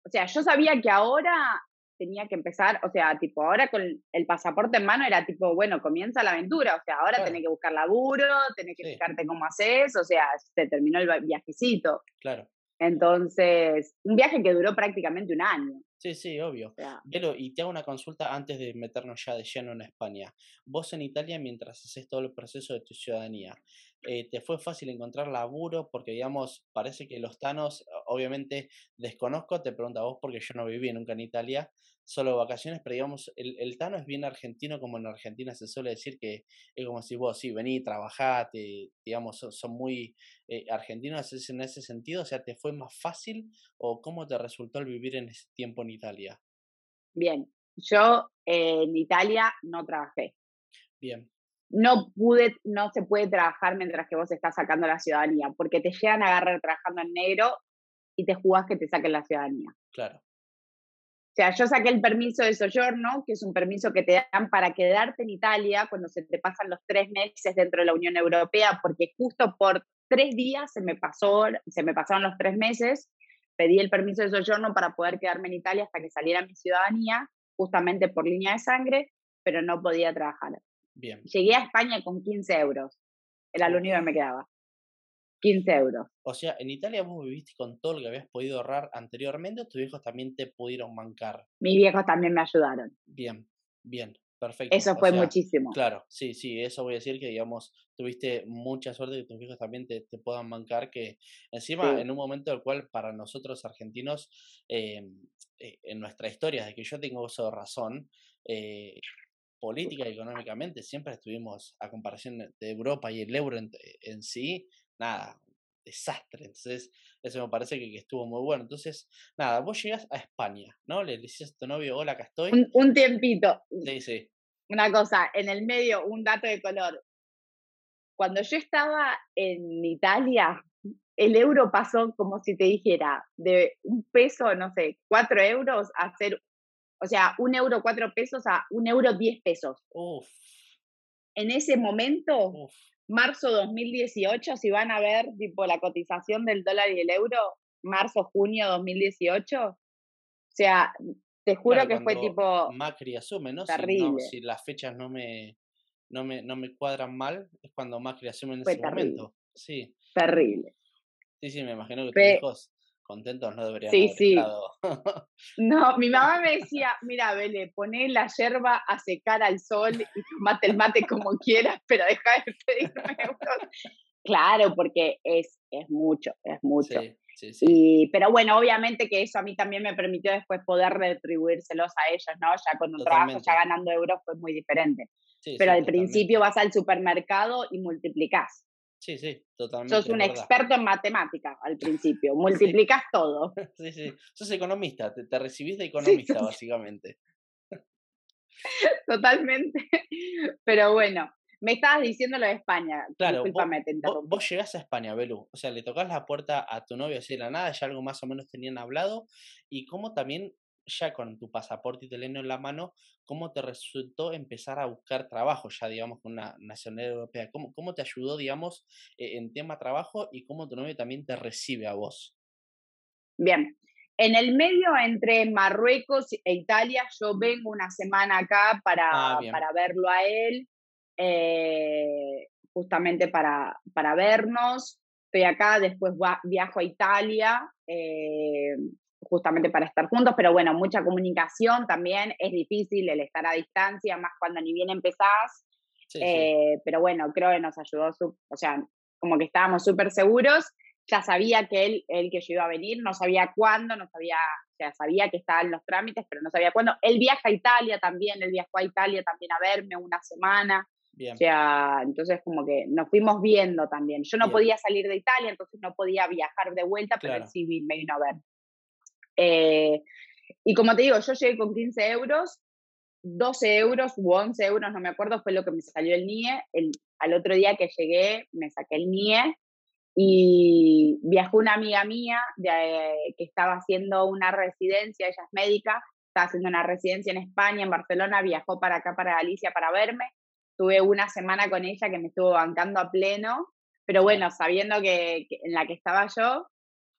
O sea, yo sabía que ahora tenía que empezar, o sea, tipo, ahora con el pasaporte en mano era tipo, bueno, comienza la aventura, o sea, ahora tenés que buscar laburo, tenés que fijarte cómo haces, o sea, se terminó el viajecito. Claro. Entonces, un viaje que duró prácticamente un año. Sí, sí, obvio. Pero, y te hago una consulta antes de meternos ya de lleno en España. Vos en Italia, mientras haces todo el proceso de tu ciudadanía, eh, ¿te fue fácil encontrar laburo? Porque, digamos, parece que los tanos, obviamente desconozco, te pregunto a vos porque yo no viví nunca en Italia, solo vacaciones, pero digamos, el, el, Tano es bien argentino, como en Argentina se suele decir que es como si vos, sí, vení, trabajá, digamos, son, muy eh, argentinos en ese sentido, o sea, ¿te fue más fácil o cómo te resultó el vivir en ese tiempo en Italia? Bien, yo en Italia no trabajé. Bien. No pude, no se puede trabajar mientras que vos estás sacando la ciudadanía, porque te llegan a agarrar trabajando en negro y te jugás que te saquen la ciudadanía. Claro sea, yo saqué el permiso de soyorno, que es un permiso que te dan para quedarte en Italia cuando se te pasan los tres meses dentro de la Unión Europea, porque justo por tres días se me, pasó, se me pasaron los tres meses, pedí el permiso de soyorno para poder quedarme en Italia hasta que saliera mi ciudadanía, justamente por línea de sangre, pero no podía trabajar. Bien. Llegué a España con 15 euros, era lo único que me quedaba. 15 euros. O sea, en Italia vos viviste con todo lo que habías podido ahorrar anteriormente o tus viejos también te pudieron bancar. Mis viejos también me ayudaron. Bien, bien, perfecto. Eso fue muchísimo. Claro, sí, sí, eso voy a decir que, digamos, tuviste mucha suerte que tus viejos también te, puedan bancar, que encima en un momento el cual para nosotros argentinos, eh, eh, en nuestra historia, de que yo tengo uso de razón, eh, política y económicamente siempre estuvimos, a comparación de Europa y el euro en sí, nada, desastre. Entonces, eso me parece que, estuvo muy bueno. Entonces, nada, vos llegas a España, ¿no? Le dices a tu novio, hola, acá estoy. Un, tiempito. Sí, sí. Una cosa, en el medio, un dato de color. Cuando yo estaba en Italia, el euro pasó como si te dijera, de un peso, no sé, cuatro euros a ser, o sea, un euro cuatro pesos a un euro diez pesos. Uf. En ese momento, Uf marzo 2018, si van a ver tipo la cotización del dólar y el euro, marzo, junio 2018, o sea, te juro que fue tipo... Macri asume, ¿no? Terrible. Si, las fechas no me, no, me, no me cuadran mal, es cuando Macri asume en ese momento. Sí. Terrible. Sí, sí, me imagino que hijos contentos no deberían sí, sí. No, mi mamá me decía, mira, Bele, poné la yerba a secar al sol y tomate el mate como quieras, pero deja de pedirme Claro, porque es, es mucho, es mucho. Sí, sí, Y, pero bueno, obviamente que eso a mí también me permitió después poder retribuírselos a ellos, ¿no? Ya con un trabajo, ya ganando euros fue muy diferente. pero al principio vas al supermercado y multiplicás. Sí, sí, totalmente. Sos un experto en matemática al principio, multiplicas todo. Sí, sí, sos economista, te, te recibís de economista básicamente. Totalmente. Pero bueno, me estabas diciendo lo de España. Claro, vos, vos, llegás a España, Belú. O sea, le tocas la puerta a tu novio así de la nada, ya algo más o menos tenían hablado. Y cómo también ya con tu pasaporte italiano en la mano, ¿cómo te resultó empezar a buscar trabajo ya, digamos, con una nacionalidad europea? ¿Cómo, cómo te ayudó, digamos, e, en tema trabajo y cómo tu novio también te recibe a vos? Bien, en el medio entre Marruecos e Italia, yo vengo una semana acá para, ah, para verlo a él, eh, justamente para, para vernos. Estoy acá, después viajo a Italia. Eh, justamente para estar juntos, pero bueno, mucha comunicación también, es difícil el estar a distancia, más cuando ni bien empezás, eh, pero bueno, creo que nos ayudó, o sea, como que estábamos súper seguros, ya sabía que él, él que yo iba a venir, no sabía cuándo, no sabía, o sea, sabía que estaban los trámites, pero no sabía cuándo. Él viaja a Italia también, él viajó a Italia también a verme una semana. O sea, entonces como que nos fuimos viendo también. Yo no podía salir de Italia, entonces no podía viajar de vuelta, pero él sí me vino a ver. Eh, y como te digo, yo llegué con 15 euros, 12 euros u 11 euros, no me acuerdo, fue lo que me salió el NIE. El, al otro día que llegué, me saqué el NIE y viajó una amiga mía de, que estaba haciendo una residencia, ella es médica, estaba haciendo una residencia en España, en Barcelona, viajó para acá, para Galicia, para verme. Tuve una semana con ella que me estuvo bancando a pleno, pero bueno, sabiendo que en la que estaba yo,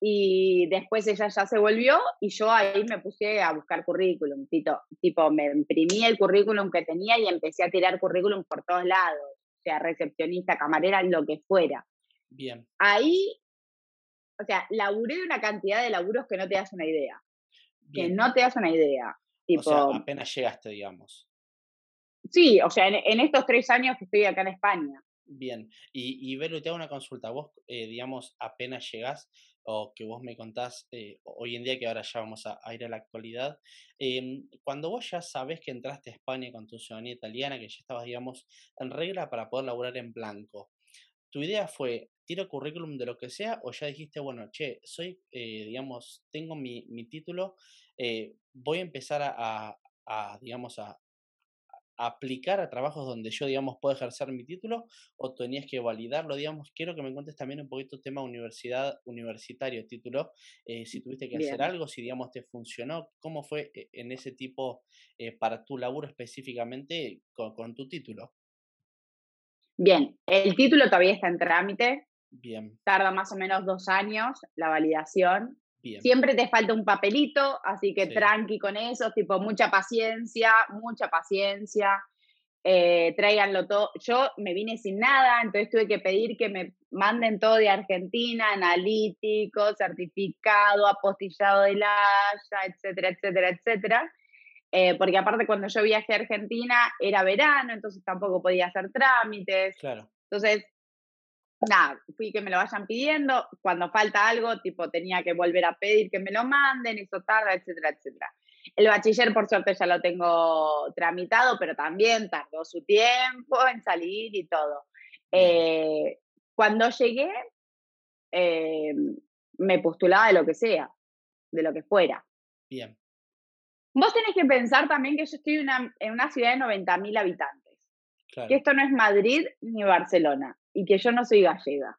y después ella ya se volvió y yo ahí me puse a buscar currículum, tipo, tipo me imprimí el currículum que tenía y empecé a tirar currículum por todos lados, sea recepcionista, camarera, lo que fuera. Bien. Ahí, o sea, laburé de una cantidad de laburos que no te das una idea. Que no te das una idea. Tipo, o sea, apenas llegaste, digamos. Sí, o sea, en, estos tres años que estoy acá en España. Bien, y, y Belu, te hago una consulta. Vos, eh, digamos, apenas llegás, o que vos me contás eh, hoy en día, que ahora ya vamos a, ir a la actualidad, em, cuando vos ya sabes que entraste a España con tu ciudadanía italiana, que ya estabas, digamos, en regla para poder laburar en blanco, ¿tu idea fue tiro currículum de lo que sea o ya dijiste, bueno, che, soy, eh, digamos, tengo mi, mi título, voy a empezar a, a digamos, a, aplicar a trabajos donde yo, digamos, puedo ejercer mi título o tenías que validarlo, digamos? Quiero que me cuentes también un poquito tema universidad, universitario, título, eh, si tuviste que hacer algo, si, digamos, te funcionó, cómo fue eh, en ese tipo para tu laburo específicamente con, tu título. Bien, el título todavía está en trámite. Bien. Tarda más o menos dos años la validación. Siempre te falta un papelito, así que tranqui con eso, tipo mucha paciencia, mucha paciencia. Eh, tráiganlo todo. Yo me vine sin nada, entonces tuve que pedir que me manden todo de Argentina, analítico, certificado, apostillado de la Haya, etcétera, etcétera, etcétera. Eh, porque aparte cuando yo viajé a Argentina era verano, entonces tampoco podía hacer trámites. Claro. Entonces nada, fui que me lo vayan pidiendo, cuando falta algo, tipo, tenía que volver a pedir que me lo manden, eso tarda, etcétera, etcétera. El bachiller, por suerte, ya lo tengo tramitado, pero también tardó su tiempo en salir y todo. Eh, cuando llegué, eh, me postulaba de lo que sea, de lo que fuera. Bien. Vos tenés que pensar también que yo estoy en una ciudad de 90.000 habitantes. Que esto no es Madrid ni Barcelona y que yo no soy gallega.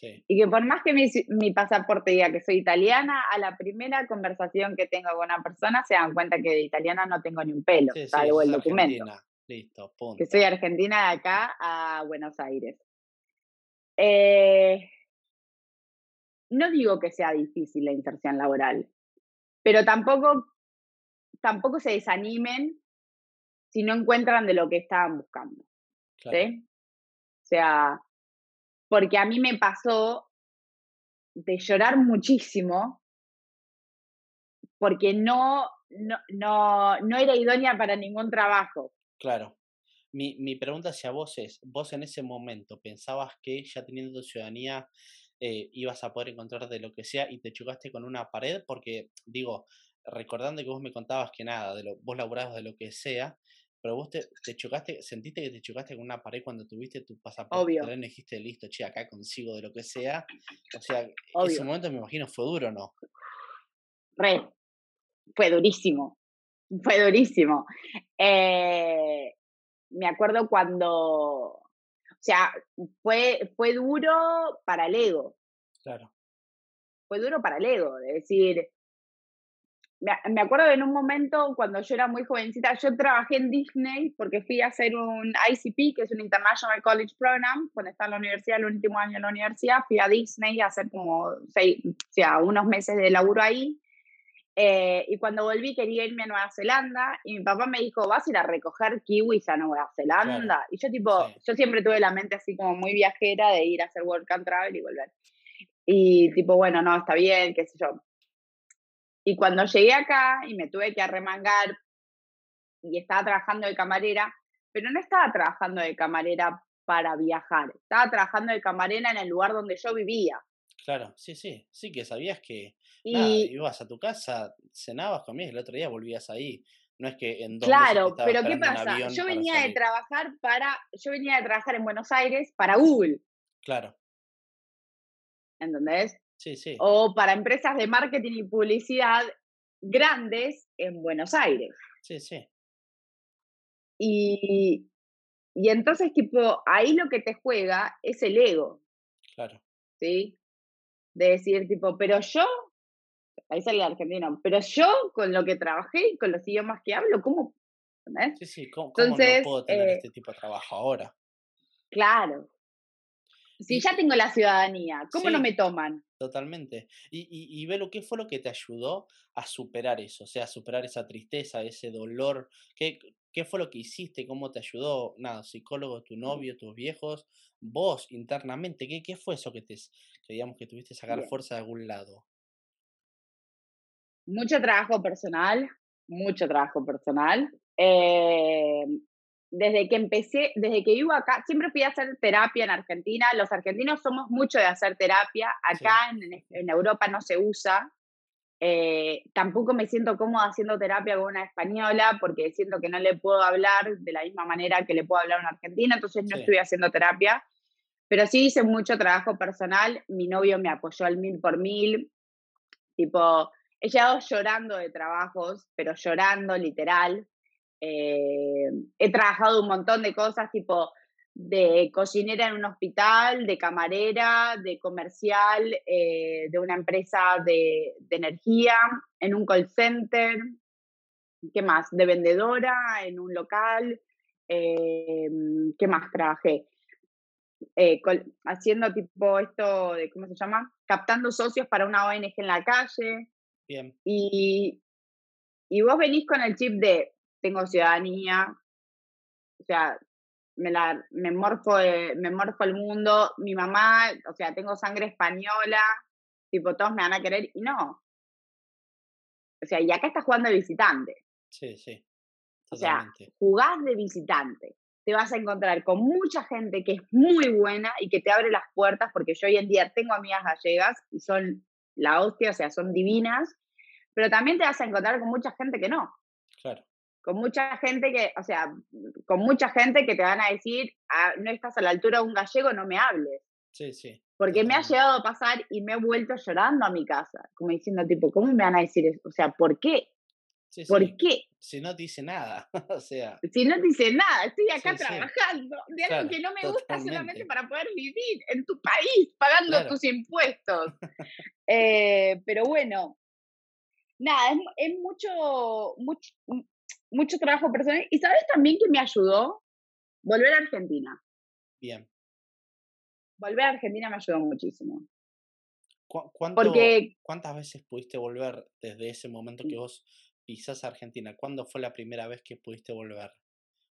Y que por más que mi, mi, pasaporte diga que soy italiana, a la primera conversación que tengo con una persona se dan cuenta que de italiana no tengo ni un pelo, salvo el documento. Listo, punto. Que soy argentina de acá a Buenos Aires. Eh, no digo que sea difícil la inserción laboral, pero tampoco, tampoco se desanimen si no encuentran de lo que estaban buscando. ¿sí? Sea, porque a mí me pasó de llorar muchísimo porque no, no, no, no era idónea para ningún trabajo. Claro. Mi, mi, pregunta hacia vos es, vos en ese momento pensabas que ya teniendo tu ciudadanía eh, ibas a poder encontrar de lo que sea y te chocaste con una pared, porque digo, recordando que vos me contabas que nada, de lo, vos laburabas de lo que sea, pero vos te, chocaste, sentiste que te chocaste con una pared cuando tuviste tu pasaporte Obvio. y dijiste, listo, che, acá consigo de lo que sea. O sea, ese momento me imagino fue duro, ¿no? Re, fue durísimo, fue durísimo. Eh, me acuerdo cuando, o sea, fue, fue duro para el ego. Claro. Fue duro para el ego, de decir, me acuerdo en un momento cuando yo era muy jovencita, yo trabajé en Disney porque fui a hacer un ICP, que es un International College Program, cuando estaba en la universidad, el último año en la universidad, fui a Disney a hacer como seis, o sea, unos meses de laburo ahí. Eh, y cuando volví quería irme a Nueva Zelanda y mi papá me dijo, vas a ir a recoger kiwis a Nueva Zelanda. Y yo tipo, yo siempre tuve la mente así como muy viajera de ir a hacer work and travel y volver. Y tipo, bueno, no, está bien, qué sé yo y cuando llegué acá y me tuve que arremangar y estaba trabajando de camarera, pero no estaba trabajando de camarera para viajar, estaba trabajando de camarera en el lugar donde yo vivía. Claro, sí, sí, sí que sabías que ibas a tu casa, cenabas, comías, el otro día volvías ahí. No es que en dos Claro, pero ¿qué pasa? Yo venía de trabajar para, yo venía de trabajar en Buenos Aires para Google. Claro. ¿Entendés? Sí, sí. O para empresas de marketing y publicidad grandes en Buenos Aires. Sí, sí. Y, y entonces, tipo, ahí lo que te juega es el ego. Claro. ¿Sí? De decir, tipo, pero yo, ahí sale el argentino, pero yo con lo que trabajé y con los idiomas que hablo, ¿cómo? Sí, sí, ¿cómo, Entonces, no puedo tener eh este tipo de trabajo ahora? Claro, si ya tengo la ciudadanía, ¿cómo no me toman? Totalmente. Y, y, y Belu, ¿qué fue lo que te ayudó a superar eso? O sea, a superar esa tristeza, ese dolor. ¿Qué, ¿Qué fue lo que hiciste? ¿Cómo te ayudó? Nada, psicólogo, tu novio, tus viejos, vos internamente. ¿Qué, qué fue eso que te, que digamos que tuviste sacar fuerza de algún lado? Mucho trabajo personal, mucho trabajo personal. Eh, desde que empecé, desde que vivo acá, siempre fui a hacer terapia en Argentina. Los argentinos somos mucho de hacer terapia. Acá en, Europa no se usa. Eh, tampoco me siento cómoda haciendo terapia con una española porque siento que no le puedo hablar de la misma manera que le puedo hablar a una argentina, entonces no estoy haciendo terapia. Pero sí hice mucho trabajo personal. Mi novio me apoyó al mil por mil. Tipo, he llegado llorando de trabajos, pero llorando literal Eh, he trabajado un montón de cosas, tipo de cocinera en un hospital, de camarera, de comercial, eh, de una empresa de, energía, en un call center, ¿qué más? De vendedora, en un local, eh, ¿qué más trabajé? haciendo tipo esto de, ¿cómo se llama? Captando socios para una ONG en la calle. Bien. Y, y vos venís con el chip de, tengo ciudadanía, o sea, me, la, me, morfo, me morfo el mundo, mi mamá, o sea, tengo sangre española, tipo, todos me van a querer, y no. O sea, y acá estás jugando de visitante. Sí, sí. O sea, jugás de visitante. Te vas a encontrar con mucha gente que es muy buena y que te abre las puertas, porque yo hoy en día tengo amigas gallegas y son la hostia, o sea, son divinas, pero también te vas a encontrar con mucha gente que no. Claro. Con mucha gente que, o sea, con mucha gente que te van a decir, ah, no estás a la altura de un gallego, no me hables. Sí, sí. Porque me ha llegado a pasar y me he vuelto llorando a mi casa, como diciendo, tipo, ¿cómo me van a decir eso? O sea, ¿por qué? ¿Por qué? Si no te dice nada, o sea. Si no te dice nada, estoy acá trabajando de algo que no me gusta solamente para poder vivir en tu país, pagando tus impuestos. eh, pero bueno, nada, es, mucho, mucho, mucho trabajo personal. Y sabes también que me ayudó volver a Argentina. Bien. Volver a Argentina me ayudó muchísimo. Porque, ¿Cuántas veces pudiste volver desde ese momento que vos pisás a Argentina? ¿Cuándo fue la primera vez que pudiste volver?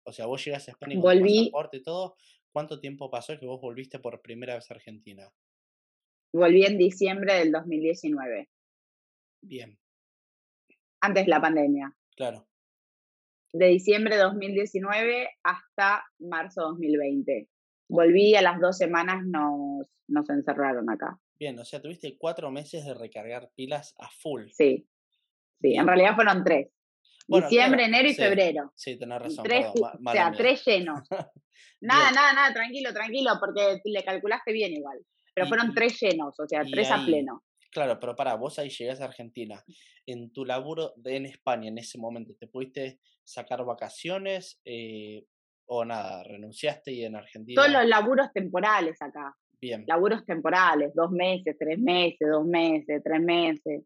O sea, vos llegas a España con Volví, pasaporte y todo. ¿Cuánto tiempo pasó que vos volviste por primera vez a Argentina? Volví en diciembre del 2019. Bien antes de la pandemia. Claro. De diciembre de 2019 hasta marzo 2020. Volví a las dos semanas, nos, nos encerraron acá. Bien, o sea, tuviste cuatro meses de recargar pilas a full. Sí, sí, en realidad fueron tres. Diciembre, enero y febrero. Sí, tenés razón. o sea, tres llenos. nada, nada, nada, tranquilo, tranquilo, porque le calculaste bien igual. Pero fueron tres llenos, o sea, tres a pleno. Claro, pero para vos ahí llegas a Argentina. En tu laburo de, en España en ese momento, ¿te pudiste sacar vacaciones eh, o nada? ¿Renunciaste y en Argentina? Todos los laburos temporales acá. Bien. Laburos temporales, dos meses, tres meses, dos meses, tres meses.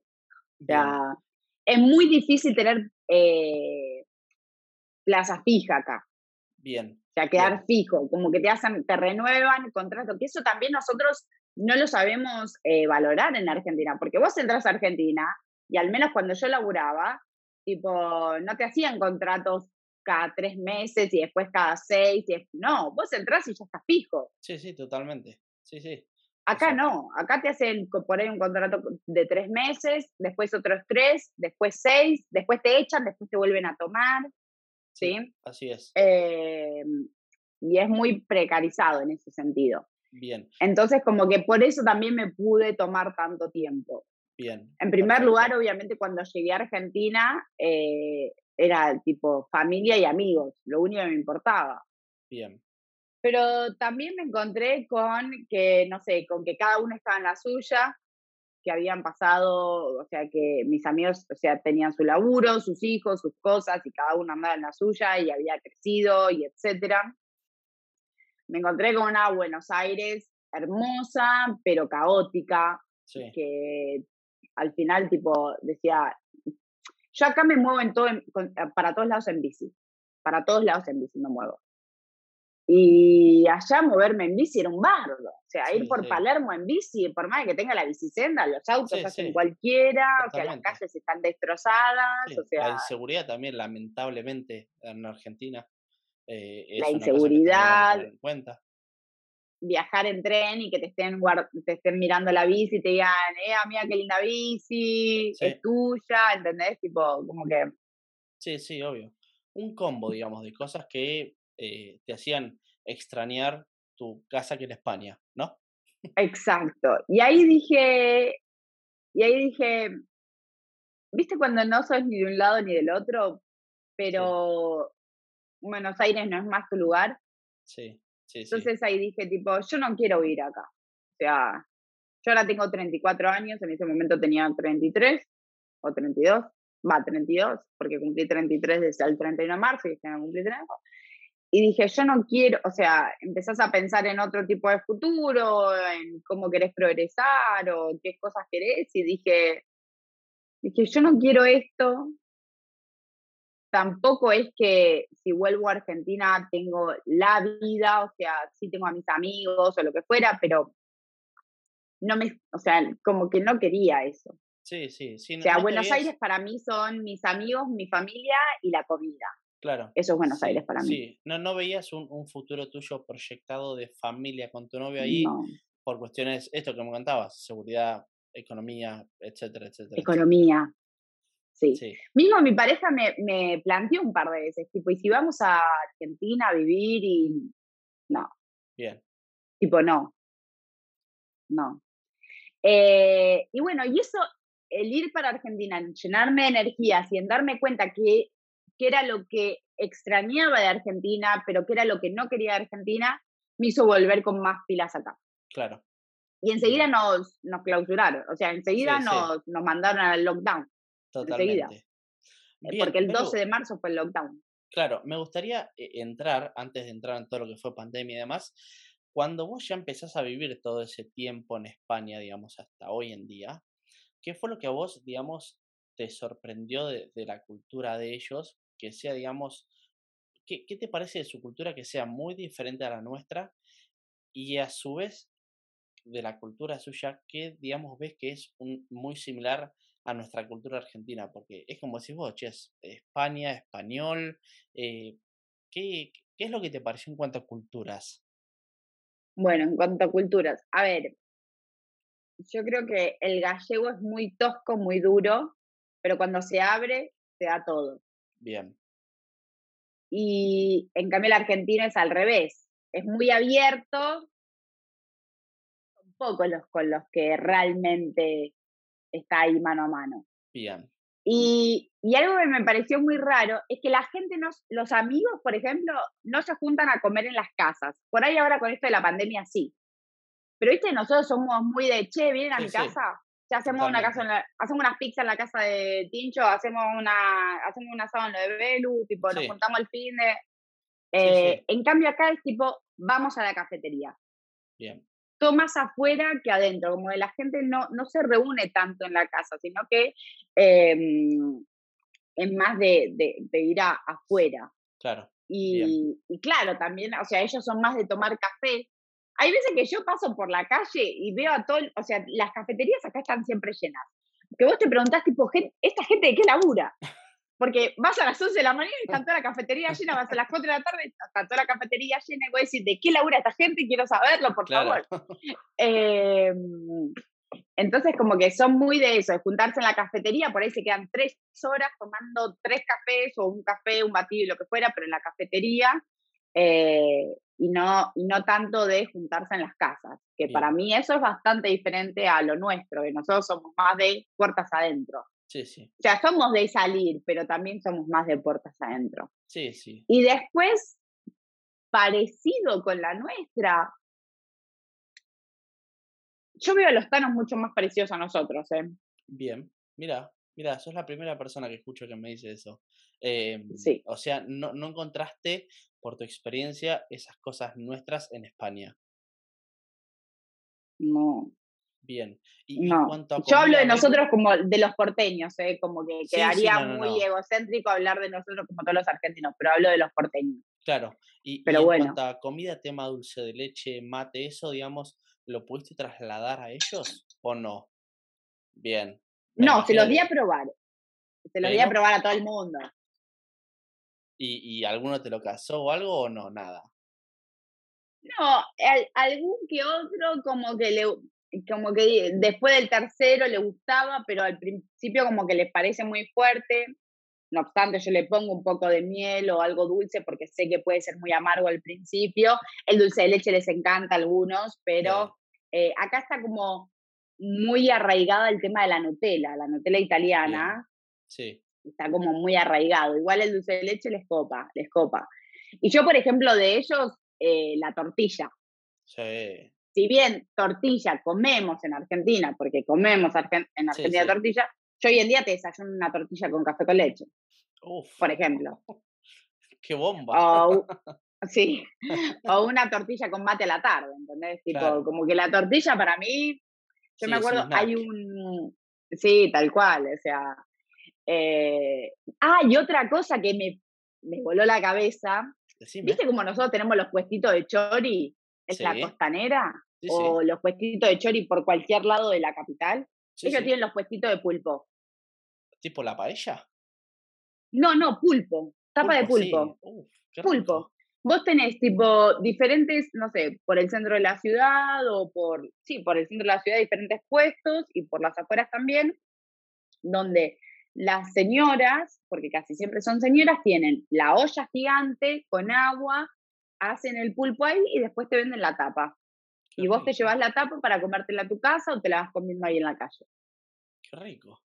O sea, es muy difícil tener eh, plaza fija acá. Bien. O sea, quedar fijo, como que te hacen, te renuevan el contrato, que eso también nosotros no lo sabemos eh, valorar en Argentina, porque vos entras a Argentina y al menos cuando yo laburaba, tipo, no te hacían contratos cada tres meses y después cada seis, y no, vos entras y ya estás fijo. Sí, sí, totalmente. Sí, sí. Acá no, acá te hacen por ahí un contrato de tres meses, después otros tres, después seis, después te echan, después te vuelven a tomar. Sí, así es. Eh, y es muy precarizado en ese sentido. Bien. Entonces, como que por eso también me pude tomar tanto tiempo. Bien. En primer lugar, obviamente, cuando llegué a Argentina, eh, era tipo familia y amigos, lo único que me importaba. Bien. Pero también me encontré con que, no sé, con que cada uno estaba en la suya, que habían pasado, o sea, que mis amigos, o sea, tenían su laburo, sus hijos, sus cosas, y cada uno andaba en la suya y había crecido y etcétera me encontré con una Buenos Aires hermosa, pero caótica, que al final tipo decía, yo acá me muevo en todo, para todos lados en bici, para todos lados en bici me muevo. Y allá moverme en bici era un bardo. O sea, ir por Palermo en bici, por más que tenga la bicicenda, los autos hacen cualquiera, o sea, las calles están destrozadas. O sea, la inseguridad también, lamentablemente, en Argentina. Eh, la inseguridad, viajar en tren y que te estén, te estén mirando la bici y te digan, eh, amiga, qué linda bici, es tuya, ¿entendés? Tipo, como que... Sí, sí, obvio. Un combo, digamos, de cosas que eh, te hacían extrañar tu casa que en España, ¿no? Exacto. Y ahí dije, y ahí dije, ¿viste cuando no sos ni de un lado ni del otro? Pero Buenos Aires no es más tu lugar. Sí, sí, Entonces ahí dije, tipo, yo no quiero vivir acá. O sea, yo ahora tengo 34 años, en ese momento tenía 33 o 32. va, 32, porque cumplí 33 desde el 31 de marzo y este año cumplí 30. Y dije, yo no quiero, o sea, empezás a pensar en otro tipo de futuro, en cómo querés progresar o qué cosas querés, y dije, dije, yo no quiero esto, tampoco es que si vuelvo a Argentina tengo la vida, o sea, sí tengo a mis amigos o lo que fuera, pero no me, o sea, como que no quería eso. Sí, sí, sí. o sea, Buenos Aires para mí son mis amigos, mi familia y la comida. Claro. Eso es Buenos Aires para mí. Sí, no, no veías un, un, futuro tuyo proyectado de familia con tu novio ahí por cuestiones, esto que me contabas, seguridad, economía, etcétera, etcétera. Economía, Sí. Mismo mi pareja me, me, planteó un par de veces, tipo, ¿y si vamos a Argentina a vivir y no? Bien. Tipo, no. No. Eh, y bueno, y eso, el ir para Argentina, llenarme de energías y en darme cuenta que, que era lo que extrañaba de Argentina, pero que era lo que no quería de Argentina, me hizo volver con más pilas acá. Claro. Y enseguida nos, nos clausuraron, o sea, enseguida nos, nos mandaron al lockdown. Totalmente. Eh, porque el 12 de marzo fue el lockdown. Claro, me gustaría eh, entrar, antes de entrar en todo lo que fue pandemia y demás, cuando vos ya empezás a vivir todo ese tiempo en España, digamos, hasta hoy en día, ¿qué fue lo que a vos, digamos, te sorprendió de, la cultura de ellos? Que sea, digamos, ¿qué, ¿qué, te parece de su cultura que sea muy diferente a la nuestra? Y a su vez, de la cultura suya, ¿qué, digamos, ves que es un, muy similar a nuestra cultura argentina, porque es como decís vos, che, es España, español, eh, ¿qué, ¿qué es lo que te pareció en cuanto a culturas? Bueno, en cuanto a culturas, a ver, yo creo que el gallego es muy tosco, muy duro, pero cuando se abre, se da todo. Bien. Y en cambio el argentino es al revés, es muy abierto, son pocos los con los que realmente está ahí mano a mano. Bien. Y, y, algo que me pareció muy raro es que la gente, no, los amigos, por ejemplo, no se juntan a comer en las casas. Por ahí ahora con esto de la pandemia sí. Pero viste, nosotros somos muy de, che, vienen a mi casa. Ya hacemos una casa, hacemos unas pizzas en la casa de Tincho, hacemos una, hacemos un asado en lo de Belu, tipo, nos juntamos el fin de. Eh, en cambio acá es tipo, vamos a la cafetería. Bien más afuera que adentro, como de la gente no, no se reúne tanto en la casa, sino que em, es más de, de, ir a, afuera. Claro. Y, y, claro, también, o sea, ellos son más de tomar café. Hay veces que yo paso por la calle y veo a todo, o sea, las cafeterías acá están siempre llenas. Que vos te preguntás, tipo, ¿esta gente de qué labura? Porque vas a las 11 de la mañana y está toda la cafetería llena, vas a las 4 de la tarde y está toda la cafetería llena y voy a decir, ¿de qué labura esta gente? Quiero saberlo, por favor. Em, entonces, como que son muy de eso, de juntarse en la cafetería, por ahí se quedan tres horas tomando tres cafés o un café, un batido y lo que fuera, pero en la cafetería, eh, y, no, y no tanto de juntarse en las casas, que para mí eso es bastante diferente a lo nuestro, que nosotros somos más de puertas adentro. Sí, sí. O sea, somos de salir, pero también somos más de puertas adentro. Sí, sí. Y después, parecido con la nuestra, yo veo a los tanos mucho más parecidos a nosotros, ¿eh? Bien, mira, mira, sos la primera persona que escucho que me dice eso. Em, sí. O sea, no, no encontraste, por tu experiencia, esas cosas nuestras en España. No, Bien. Y, no. Yo hablo de nosotros como de los porteños, ¿eh? como que quedaría muy egocéntrico hablar de nosotros como todos los argentinos, pero hablo de los porteños. Claro. Y, pero en bueno. cuanto a comida, tema dulce de leche, mate, eso, digamos, ¿lo pudiste trasladar a ellos o no? Bien. no, se los di a probar. Se los di a probar a todo el mundo. ¿Y, ¿Y alguno te lo casó o algo o no? Nada. No, algún que otro como que le, como que después del tercero le gustaba, pero al principio como que les parece muy fuerte. No obstante, yo le pongo un poco de miel o algo dulce porque sé que puede ser muy amargo al principio. El dulce de leche les encanta a algunos, pero eh, acá está como muy arraigada el tema de la Nutella, la Nutella italiana. Sí. Está como muy arraigado. Igual el dulce de leche les copa, les copa. Y yo, por ejemplo, de ellos, eh, la tortilla. Sí si bien tortilla comemos en Argentina, porque comemos en Argentina tortilla, Yo hoy en día te desayuno una tortilla con café con leche, Uf, por ejemplo. qué bomba. O, sí, o una tortilla con mate a la tarde, ¿entendés? Tipo, Claro. como que la tortilla para mí, yo Sí, me acuerdo, hay un... Sí, tal cual, o sea... eh, Ah, y otra cosa que me, me voló la cabeza, Decime. ¿viste como nosotros tenemos los puestitos de chori en la Sí. costanera? Sí, sí. O los puestitos de chori por cualquier lado de la capital. Ellos tienen los puestitos de pulpo. ¿Tipo la paella? No, no, pulpo. Tapa de pulpo. Uf, Pulpo. Vos tenés tipo diferentes, no sé, por el centro de la ciudad o por, sí, por el centro de la ciudad diferentes puestos y por las afueras también, donde las señoras, porque casi siempre son señoras, tienen la olla gigante con agua, hacen el pulpo ahí y después te venden la tapa. Qué Y vos te llevas la tapa para comértela a tu casa o te la vas comiendo ahí en la calle. Qué rico.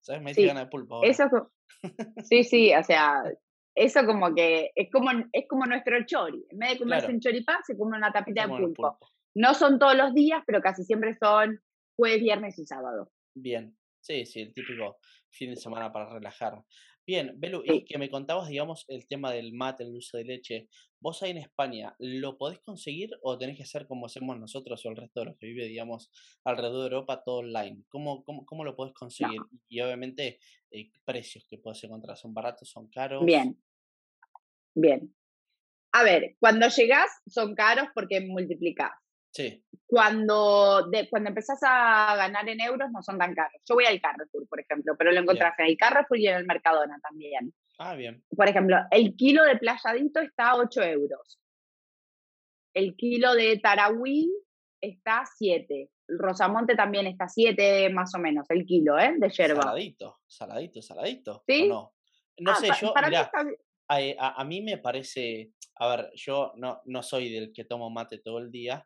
¿Sabes? Me Sí, de pulpo ahora. Eso, sí, sí, o sea, eso como que es como, es como nuestro chori. En vez de comerse Claro. un choripán, se come una tapita de pulpo. No son todos los días, pero casi siempre son jueves, viernes y sábado. Bien. Sí, sí, el típico fin de semana para relajar. Bien, Belu, y que me contabas, digamos, el tema del mate, el dulce de leche. ¿Vos ahí en España lo podés conseguir o tenés que hacer como hacemos nosotros o el resto de los que vive, digamos, alrededor de Europa, todo online? ¿Cómo, cómo, cómo lo podés conseguir? Y obviamente, eh, precios que podés encontrar. ¿Son baratos, son caros? Bien, bien. A ver, cuando llegás son caros porque multiplicás. Sí, Cuando, de, cuando empezás a ganar en euros no son tan caros. Yo voy al Carrefour, por ejemplo, pero lo encontrás en el Carrefour y en el Mercadona también. ah, bien. Por ejemplo, el kilo de playadito está a 8 euros. El kilo de tarahui está a 7. El rosamonte también está a 7 más o menos, el kilo, ¿eh? De yerba. Saladito, saladito, saladito. ¿o ¿Sí? no? No Ah, sé, yo, mirá, está a, eh, a- a mí me parece, a ver, yo no, no soy del que tomo mate todo el día,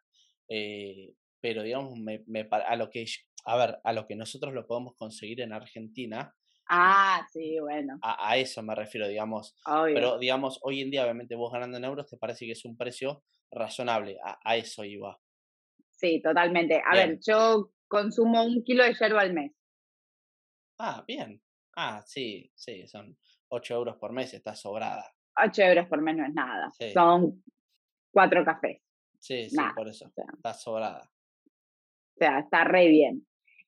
eh, pero digamos, me, me a lo que, a ver, a lo que nosotros lo podemos conseguir en Argentina, Ah, sí, bueno, a, a eso me refiero, digamos, obvio. pero digamos, hoy en día, obviamente, vos ganando en euros, te parece que es un precio razonable, a, a eso iba. Sí, totalmente. A Bien. ver, yo consumo un kilo de yerba al mes. Ah, bien. Ah, sí, sí, son 8 euros por mes, está sobrada. 8 euros por mes no es nada. Sí. Son cuatro cafés. Sí, sí, Nada, por eso, o sea. está sobrada. O sea, está re bien.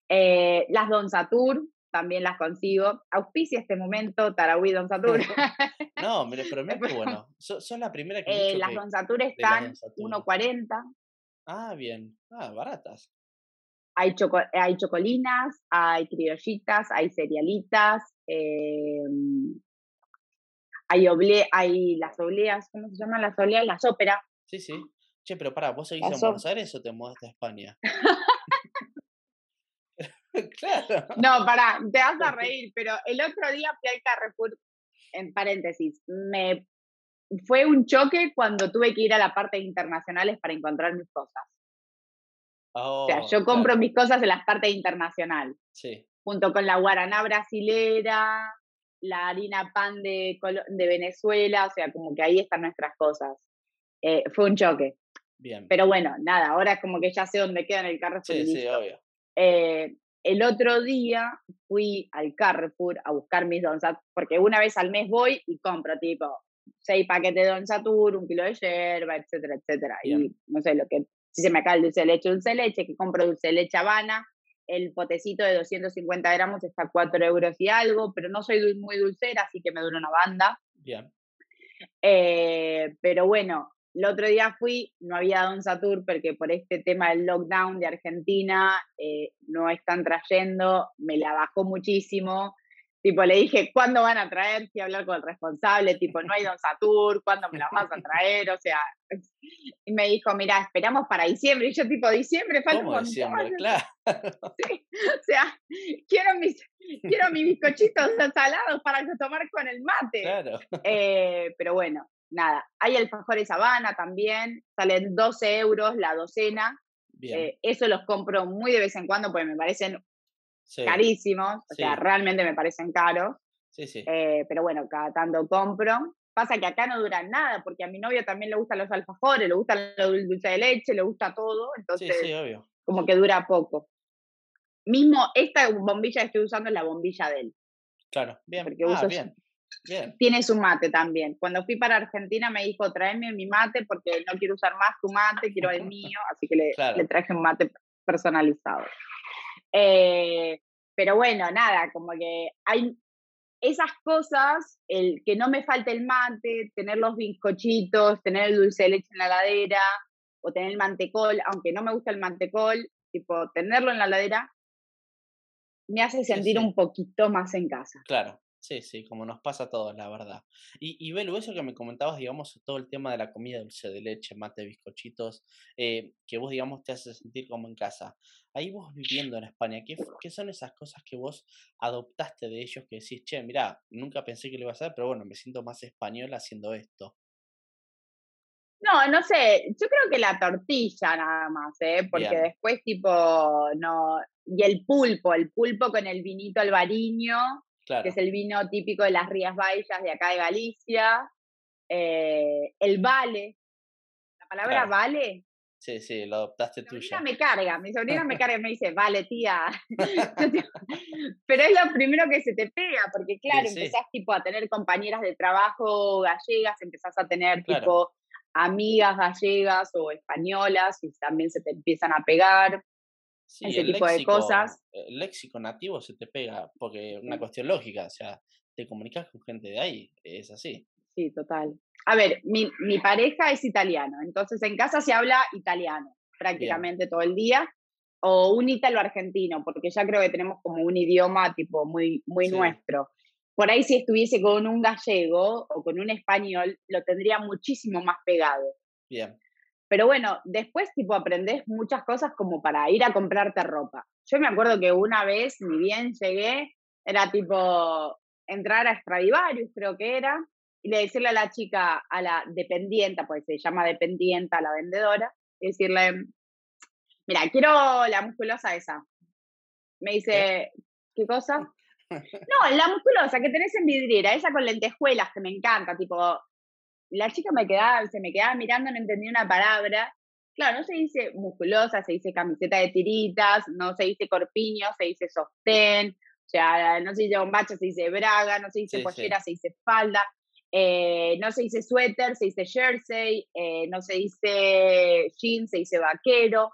Eh, las Don Satur también las consigo. Auspicia este momento Tarahui Don Satur. No, mire, pero mira qué bueno. So- Sos la primera que Eh, las que- Don Satur están Don Satur. 1.40. Ah, bien. Ah, baratas. Hay, choco- hay chocolinas, hay criollitas, hay cerealitas, eh, hay, oble hay las obleas, ¿cómo se llaman las obleas? Las óperas. Sí, sí. Che, pero pará, ¿vos seguís en Pasó. Buenos Aires o te mudaste a España? claro. No, pará, te vas a reír, pero el otro día fui al Carrefour, en paréntesis, me fue un choque cuando tuve que ir a la parte de internacionales para encontrar mis cosas. O sea, Oh, yo compro claro, mis cosas en las partes internacional, Sí, junto con la guaraná brasilera, la harina pan de, de Venezuela, o sea, como que ahí están nuestras cosas. Eh, fue un choque. Bien. Pero bueno, nada, ahora es como que ya sé dónde queda en el Carrefour. y Sí, sí, obvio. Eh, el otro día fui al Carrefour a buscar mis Don Satur, porque una vez al mes voy y compro tipo seis paquetes de Don Satur, un kilo de yerba, etcétera, etcétera. Y Bien. no sé, lo que si se me acaba el dulce de leche, dulce de leche, que compro dulce de leche Habana, el potecito de 250 gramos está a 4 euros y algo, pero no soy muy dulcera, así que me dura una banda. Bien. Eh, pero bueno, el otro día fui, no había Don Satur porque por este tema del lockdown de Argentina eh, no están trayendo, me la bajó muchísimo. Tipo, le dije, ¿cuándo van a traer? Fui a hablar con el responsable, tipo, no hay Don Satur, ¿cuándo me la vas a traer? O sea, y me dijo, mira, esperamos para diciembre. Y yo, tipo, diciembre, falta un ¿Cómo montón. diciembre? Claro. O sea, quiero mis, quiero mis bizcochitos salados para tomar con el mate. Claro. Eh, pero bueno, nada. Hay alfajores Habana también, salen 12 euros la docena. Eh, eso los compro muy de vez en cuando porque me parecen Sí, carísimos, o sea, realmente me parecen caros. sí, sí. Eh, pero bueno, cada tanto compro. Pasa que acá no duran nada, porque a mi novio también le gustan los alfajores, le gusta el dulce de leche, le gusta todo, entonces sí, obvio. como que dura poco. Mismo esta bombilla que estoy usando es la bombilla de él. Claro, bien. Porque ah, uso- bien. Bien. Tiene su mate también. Cuando fui para Argentina me dijo, tráeme mi mate porque no quiero usar más tu mate, quiero el mío. Así que le, Claro. le traje un mate personalizado. Eh, pero bueno, nada, como que hay esas cosas, el que no me falte el mate, tener los bizcochitos, tener el dulce de leche en la ladera, o tener el mantecol, aunque no me gusta el mantecol, tipo, tenerlo en la ladera, me hace Sí, sentir sí. un poquito más en casa. Claro, sí, sí, como nos pasa a todos, la verdad. Y, y Belu, eso que me comentabas, digamos, todo el tema de la comida dulce de leche, mate, bizcochitos, eh, que vos, digamos, te hace sentir como en casa. Ahí vos viviendo en España, ¿qué, qué son esas cosas que vos adoptaste de ellos que decís, che, mirá, nunca pensé que lo iba a hacer, pero bueno, me siento más español haciendo esto? No, no sé, yo creo que la tortilla nada más, ¿eh? Porque Bien. después tipo, no, y el pulpo, el pulpo con el vinito albariño, Claro, que es el vino típico de las Rías Baixas de acá de Galicia, eh, el vale, la palabra Claro. vale, sí, sí, lo adoptaste mi sobrina tuya. me carga, mi sobrina me carga y me dice, vale tía, pero es lo primero que se te pega, porque claro, sí. empezás tipo a tener compañeras de trabajo gallegas, empezás a tener Claro. tipo amigas gallegas o españolas y también se te empiezan a pegar. Sí, ese tipo de léxico, cosas. El léxico nativo se te pega, porque es una cuestión lógica, o sea, te comunicas con gente de ahí, es así. Sí, total. A ver, mi, mi pareja es italiano, entonces en casa se habla italiano prácticamente todo el día, o un ítalo-argentino, porque ya creo que tenemos como un idioma tipo muy, muy Sí. nuestro. Por ahí si estuviese con un gallego o con un español, lo tendría muchísimo más pegado. Bien, Pero bueno, después tipo aprendés muchas cosas como para ir a comprarte ropa. Yo me acuerdo que una vez, ni bien llegué, era tipo entrar a Stradivarius, creo que era, y le decirle a la chica, a la dependienta, pues se llama dependienta, a la vendedora, y decirle, mira, quiero la musculosa esa. Me dice, ¿qué cosa? No, la musculosa que tenés en vidriera, esa con lentejuelas que me encanta, tipo, la chica me quedaba, se me quedaba mirando, no entendía una palabra. Claro, no se dice musculosa, se dice camiseta de tiritas, no se dice corpiño, se dice sostén, o sea, no se dice bombacha, se dice braga, no se dice Sí, sí. pollera, se dice falda, eh, no se dice suéter, se dice jersey, eh, no se dice jean, se dice vaquero.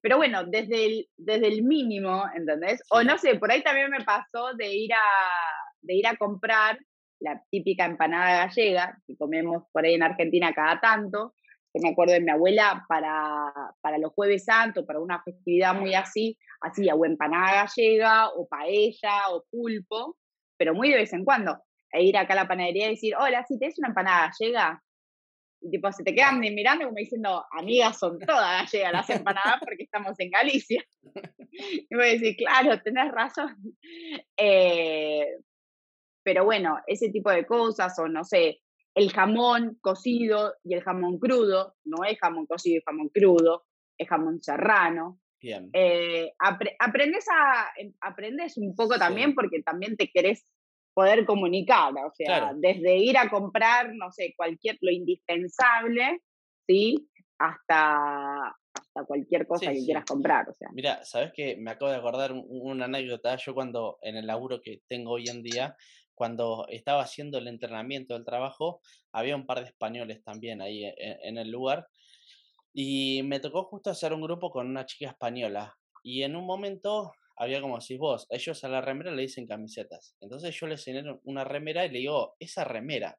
Pero bueno, desde el, desde el mínimo, ¿entendés? O Sí. no sé, por ahí también me pasó de ir a, de ir a comprar la típica empanada gallega, que comemos por ahí en Argentina cada tanto, que me acuerdo de mi abuela para, para los jueves santos, para una festividad muy así, hacía o empanada gallega, o paella, o pulpo, pero muy de vez en cuando. E ir acá a la panadería y decir, hola, si tenés una empanada gallega, y tipo, se te quedan mirando como diciendo, amigas, son todas gallegas las empanadas porque estamos en Galicia. Y voy a decir, claro, tenés razón. Eh, pero bueno, ese tipo de cosas, o no sé, el jamón cocido y el jamón crudo, no es jamón cocido y jamón crudo, es jamón serrano. bien. Eh, apre- aprendes, a, em- aprendes un poco Sí. también porque también te querés poder comunicar, o sea, Claro. desde ir a comprar, no sé, cualquier, lo indispensable, ¿sí? Hasta, hasta cualquier cosa Sí, que sí. quieras comprar, o sea. Mira, ¿sabes qué? Me acabo de acordar un- una anécdota. Yo cuando, en el laburo que tengo hoy en día, cuando estaba haciendo el entrenamiento del trabajo, había un par de españoles también ahí e- e- en, el lugar. Y me tocó justo hacer un grupo con una chica española. Y en un momento había como decís vos, ellos a la remera le dicen camisetas. Entonces yo le enseñé una remera y le digo, esa remera.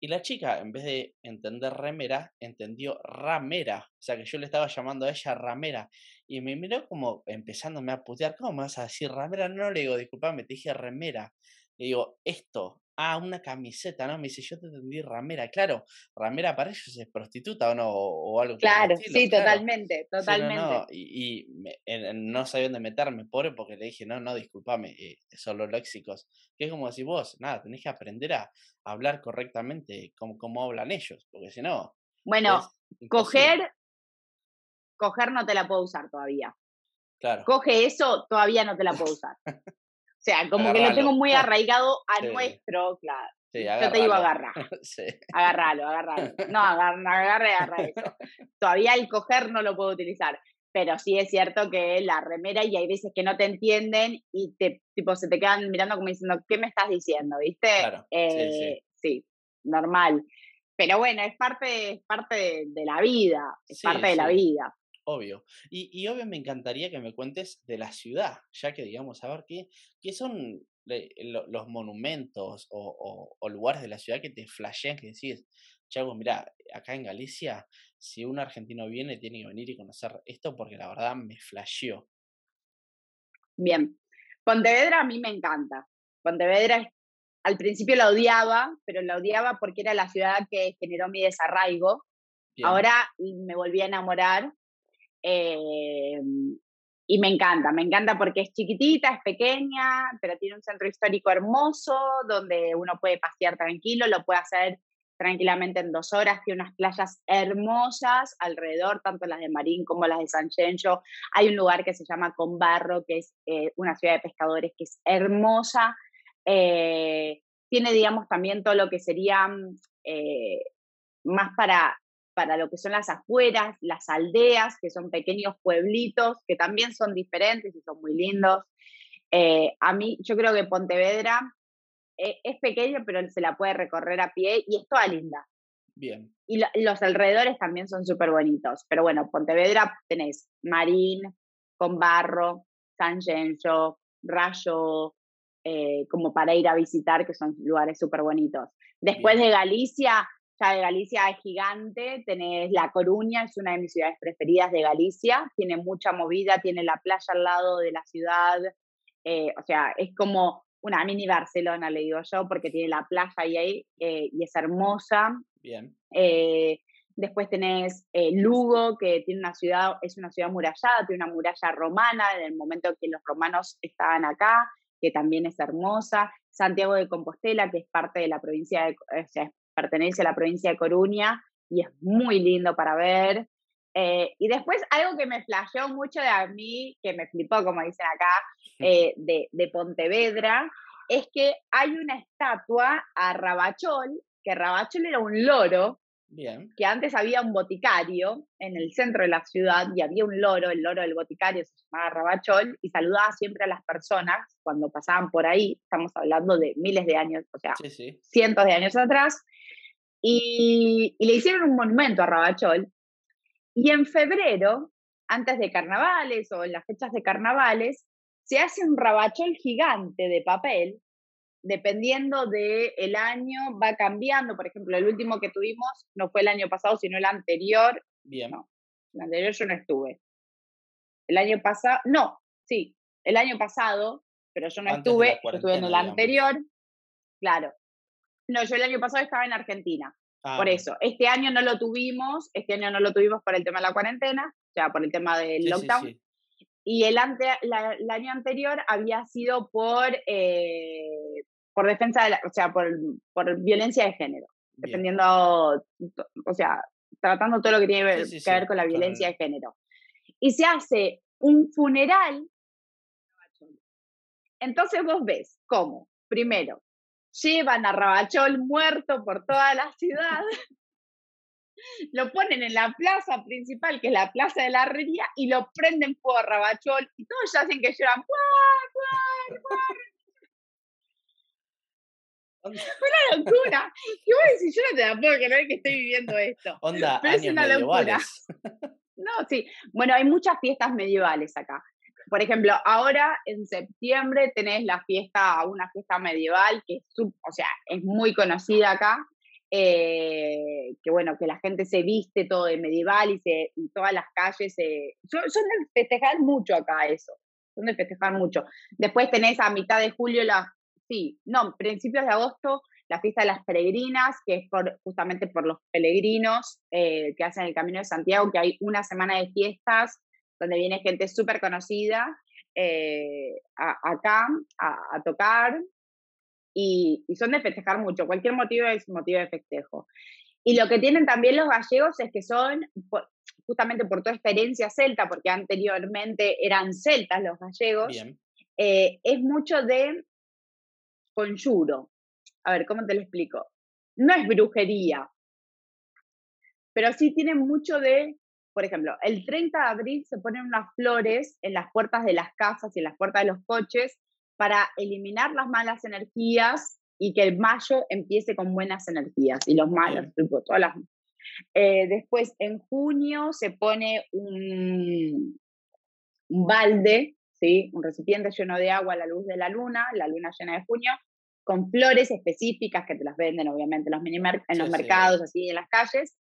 Y la chica, en vez de entender remera, entendió ramera. O sea que yo le estaba llamando a ella ramera. Y me miró como empezándome a putear. ¿Cómo me vas a decir ramera? No le digo, disculpame, te dije remera. Le digo, esto. Ah, una camiseta, ¿no? Me dice, yo te entendí ramera. Claro, ramera para ellos es prostituta o no, o, o algo Claro, estilo, sí, claro. totalmente, Sí, no, totalmente. no, Y, y me- en- en- no sabía dónde meterme, pobre, porque le dije, no, no, discúlpame, eh, son los léxicos. Que es como decir vos, nada, tenés que aprender a hablar correctamente como, como hablan ellos, porque si no, Bueno, coger, coger no te la puedo usar todavía. Claro, Coge eso, todavía no te la puedo usar. O sea, como que lo tengo muy arraigado a Sí. nuestro, claro. sí, Yo te digo agarrar. Sí, Agárralo, agárralo. No, agarra, agarra, agarra eso. Todavía el coger no lo puedo utilizar. pero sí es cierto que la remera y hay veces que no te entienden y te, tipo, se te quedan mirando como diciendo, ¿qué me estás diciendo? ¿Viste? Claro, sí, Eh, sí, normal. Pero bueno, es parte, es parte de, de la vida, es parte de la vida. Obvio. Y, y obvio me encantaría que me cuentes de la ciudad, ya que digamos, a ver qué, qué son los monumentos o, o- o lugares de la ciudad que te flashean, que decís, Chago, mira, acá en Galicia, si un argentino viene, tiene que venir y conocer esto porque la verdad me flasheó. Bien. Pontevedra a mí me encanta. Pontevedra al principio la odiaba, pero la odiaba porque era la ciudad que generó mi desarraigo. Bien, Ahora me volví a enamorar eh, y me encanta, me encanta porque es chiquitita, es pequeña, pero tiene un centro histórico hermoso donde uno puede pasear tranquilo, lo puede hacer tranquilamente en dos horas, tiene unas playas hermosas alrededor, tanto las de Marín como las de San Gencho. Hay un lugar que se llama Conbarro, que es eh, una ciudad de pescadores que es hermosa. Eh, tiene, digamos, también todo lo que sería mm, eh, más para, para lo que son las afueras, las aldeas, que son pequeños pueblitos, que también son diferentes y son muy lindos. Eh, a mí, yo creo que Pontevedra eh, es pequeña, pero se la puede recorrer a pie y es toda linda. bien, Y lo- los alrededores también son súper bonitos. Pero bueno, Pontevedra tenés Marín, Conbarro, San Gencho, Rayo, eh, como para ir a visitar, que son lugares súper bonitos. Después Bien. de Galicia, ya de Galicia es gigante, tenés La Coruña, es una de mis ciudades preferidas de Galicia, tiene mucha movida, tiene la playa al lado de la ciudad, eh, o sea, es como una mini Barcelona, le digo yo, porque tiene la playa ahí, ahí eh, y es hermosa. bien, Eh, después tenés Lugo, que tiene una ciudad, es una ciudad murallada, tiene una muralla romana en el momento que los romanos estaban acá, que también es hermosa. Santiago de Compostela, que es parte de la provincia de, o sea, pertenece a la provincia de Coruña y es muy lindo para ver. Eh, y después algo que me flasheó mucho de a mí, que me flipó, como dicen acá, eh, de, de Pontevedra, es que hay una estatua a Rabachol, que Rabachol era un loro, bien, que antes había un boticario en el centro de la ciudad y había un loro, el loro del boticario se llamaba Rabachol y saludaba siempre a las personas cuando pasaban por ahí, estamos hablando de miles de años, o sea, sí, sí, cientos de años atrás, y, y le hicieron un monumento a Rabachol. Y en febrero, antes de carnavales o en las fechas de carnavales, se hace un Rabachol gigante de papel, dependiendo del año, va cambiando. Por ejemplo, el último que tuvimos no fue el año pasado, sino el anterior. bien, No. El anterior yo no estuve. El año pasado, no, sí, el año pasado, pero yo no Antes de estuve, yo estuve en el digamos. anterior, claro. No, yo el año pasado estaba en Argentina, Ah, por eso. Este año no lo tuvimos, este año no lo tuvimos por el tema de la cuarentena, o sea, por el tema del sí, sí, lockdown. sí, Y el, ante, la- el año anterior había sido por, eh, por defensa, de la- o sea, por, por violencia de género, bien, dependiendo, o sea, tratando todo lo que tiene Sí, sí, que ver con la violencia de género. Y se hace un funeral. Entonces vos ves cómo, primero, llevan a Rabachol muerto por toda la ciudad, lo ponen en la plaza principal, que es la plaza de la herrería, y lo prenden fuego a Rabachol, y todos ya hacen que lloran, ¡Guau, guau! Onda, ¡Una locura! Y vos decís, yo no te la puedo creer que estoy viviendo esto. onda Pero es años una locura. No, sí. Bueno, hay muchas fiestas medievales acá. Por ejemplo, ahora en septiembre tenés la fiesta, una fiesta medieval que es, o sea, es muy conocida acá. eh, que bueno, que la gente se viste todo de medieval y, se, y todas las calles se, son, son de festejar mucho acá eso, son de festejar mucho. Después tenés a mitad de julio la, sí, no, principios de agosto la fiesta de las peregrinas, que es por, justamente por los peregrinos eh, que hacen el Camino de Santiago, que hay una semana de fiestas donde viene gente súper conocida eh, a- acá a, a tocar y, y son de festejar mucho. Cualquier motivo es motivo de festejo. Y lo que tienen también los gallegos es que son, por- justamente por toda esta herencia celta, porque anteriormente eran celtas los gallegos, eh, es mucho de conjuro. A ver, ¿cómo te lo explico? No es brujería, pero sí tiene mucho de por ejemplo, el 30 de abril se ponen unas flores en las puertas de las casas y en las puertas de los coches para eliminar las malas energías y que el mayo empiece con buenas energías y los malos, todas las... Eh, después, en junio se pone un, un balde, ¿sí? un recipiente lleno de agua a la luz de la luna, la luna llena de junio, con flores específicas que te las venden obviamente en los, en los mercados, así en las calles.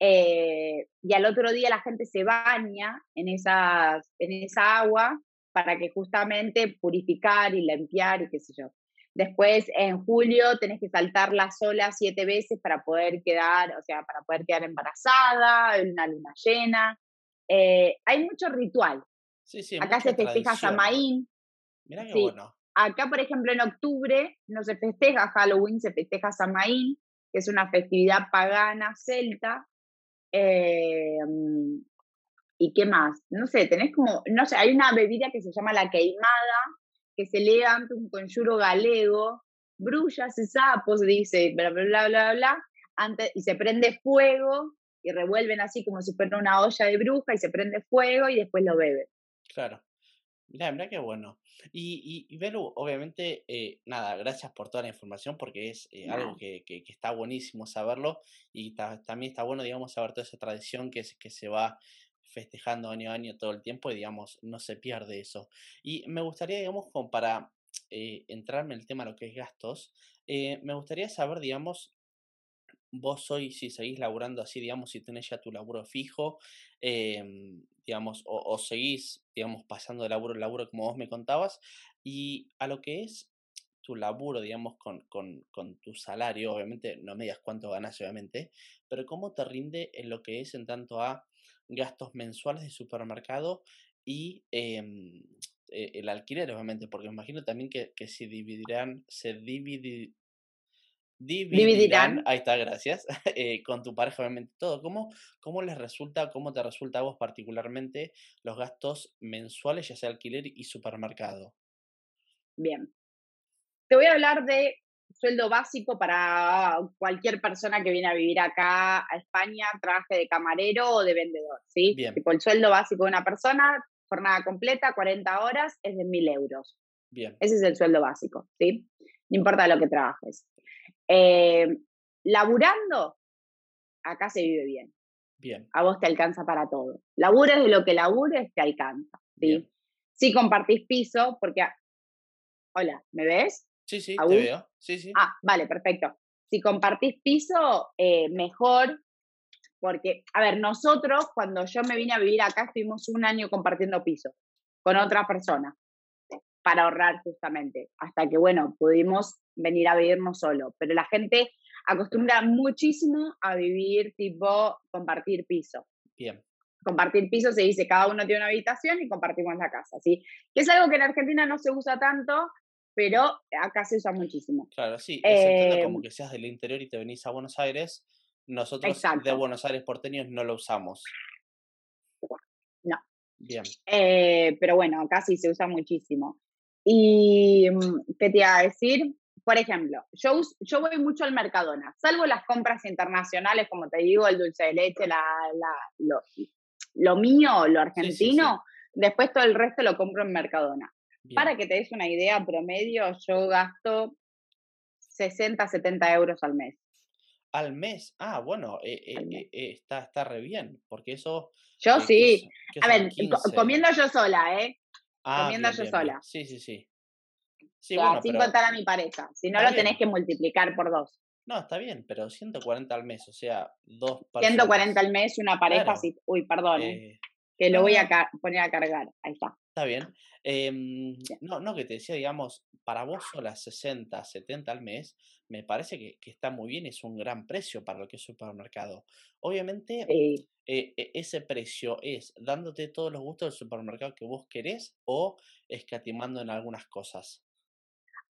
Eh, y al otro día la gente se baña en, esas, en esa agua para que justamente purificar y limpiar y qué sé yo. Después, en julio, tenés que saltar la sola siete veces para poder quedar, o sea, para poder quedar embarazada, una luna llena. Eh, hay mucho ritual. Sí, sí, Acá se festeja Samaín. Mira qué bueno. Acá, por ejemplo, en octubre no se festeja Halloween, se festeja Samaín, que es una festividad pagana celta. Eh, ¿Y qué más? No sé, tenés como, no sé, hay una bebida que se llama la queimada, que se lee ante un conjuro galego, brullas y sapos, dice, bla, bla, bla, bla, bla, antes, y se prende fuego y revuelven así como si fuera una olla de bruja y se prende fuego y después lo beben. Claro. Mira, mira qué bueno. Y, y, Belu, obviamente, eh, nada, gracias por toda la información porque es eh, algo que, que, está buenísimo saberlo y también está bueno, digamos, saber toda esa tradición que, que se va festejando año a año todo el tiempo y, digamos, no se pierde eso. Y me gustaría, digamos, como para eh, entrarme en el tema de lo que es gastos, me gustaría saber, digamos, vos hoy, si seguís laburando así, digamos, si tenés ya tu laburo fijo, em, digamos, o, seguís, digamos, pasando de laburo en laburo como vos me contabas, y a lo que es tu laburo, digamos, con, con, con, tu salario, obviamente, no me digas cuánto ganas, obviamente, pero cómo te rinde en lo que es en tanto a gastos mensuales de supermercado y em, e, el alquiler, obviamente, porque me imagino también que, que se dividirán, se dividir, dividirán, ahí está, gracias, eh, con tu pareja, obviamente, todo. ¿Cómo, ¿Cómo les resulta, cómo te resulta a vos particularmente los gastos mensuales, ya sea alquiler y supermercado? Bien. Te voy a hablar de sueldo básico para cualquier persona que viene a vivir acá a España, trabaje de camarero o de vendedor, ¿sí? Bien. Tipo, el sueldo básico de una persona, jornada completa, 40 horas, es de 1.000 euros. Bien. Ese es el sueldo básico, ¿sí? No importa lo que trabajes. Eh, laburando, acá se vive bien. Bien. A vos te alcanza para todo. Labures de lo que labures, te alcanza. ¿sí? Si compartís piso, porque. Hola, ¿me ves? Sí, sí, te veo. Sí, sí. Ah, vale, perfecto. Si compartís piso, eh, mejor, porque, a ver, nosotros, cuando yo me vine a vivir acá, estuvimos un año compartiendo piso con otra persona para ahorrar justamente, hasta que, bueno, pudimos venir a vivirnos solo, pero la gente acostumbra muchísimo a vivir tipo compartir piso. Bien. Compartir piso se dice cada uno tiene una habitación y compartimos la casa, ¿sí? Que es algo que en Argentina no se usa tanto, pero acá se usa muchísimo. Claro, sí, es como em que seas del interior y te venís a Buenos Aires, nosotros de Buenos Aires porteños no lo usamos. No. Bien. Eh, pero bueno, acá sí se usa muchísimo. Y, mm, ¿qué te iba a decir? Por ejemplo, yo, yo voy mucho al Mercadona, salvo las compras internacionales, como te digo, el dulce de leche, la, la, lo, mío, lo argentino, después todo el resto lo compro en Mercadona. Para que te des una idea, promedio, yo gasto 60, 70 euros al mes. Al mes, ah, bueno, eh, eh, eh, está, está re bien, porque eso... Yo sí. a ver, comiendo yo sola, ¿eh? Ah, comiendo yo sola. Sí, sí, sí. sí sin contar a mi pareja. Si no, lo tenés que multiplicar por dos. No, está bien, pero 140 al mes, o sea, dos personas. 140 al mes, una pareja, uy, perdón, eh, que lo voy a poner a cargar, ahí está. Está bien. Em, no, no, que te decía, digamos, para vos las 60, 70 al mes, me parece que, está muy bien, es un gran precio para lo que es supermercado. Obviamente, eh, e, ese precio es dándote todos los gustos del supermercado que vos querés o escatimando en algunas cosas.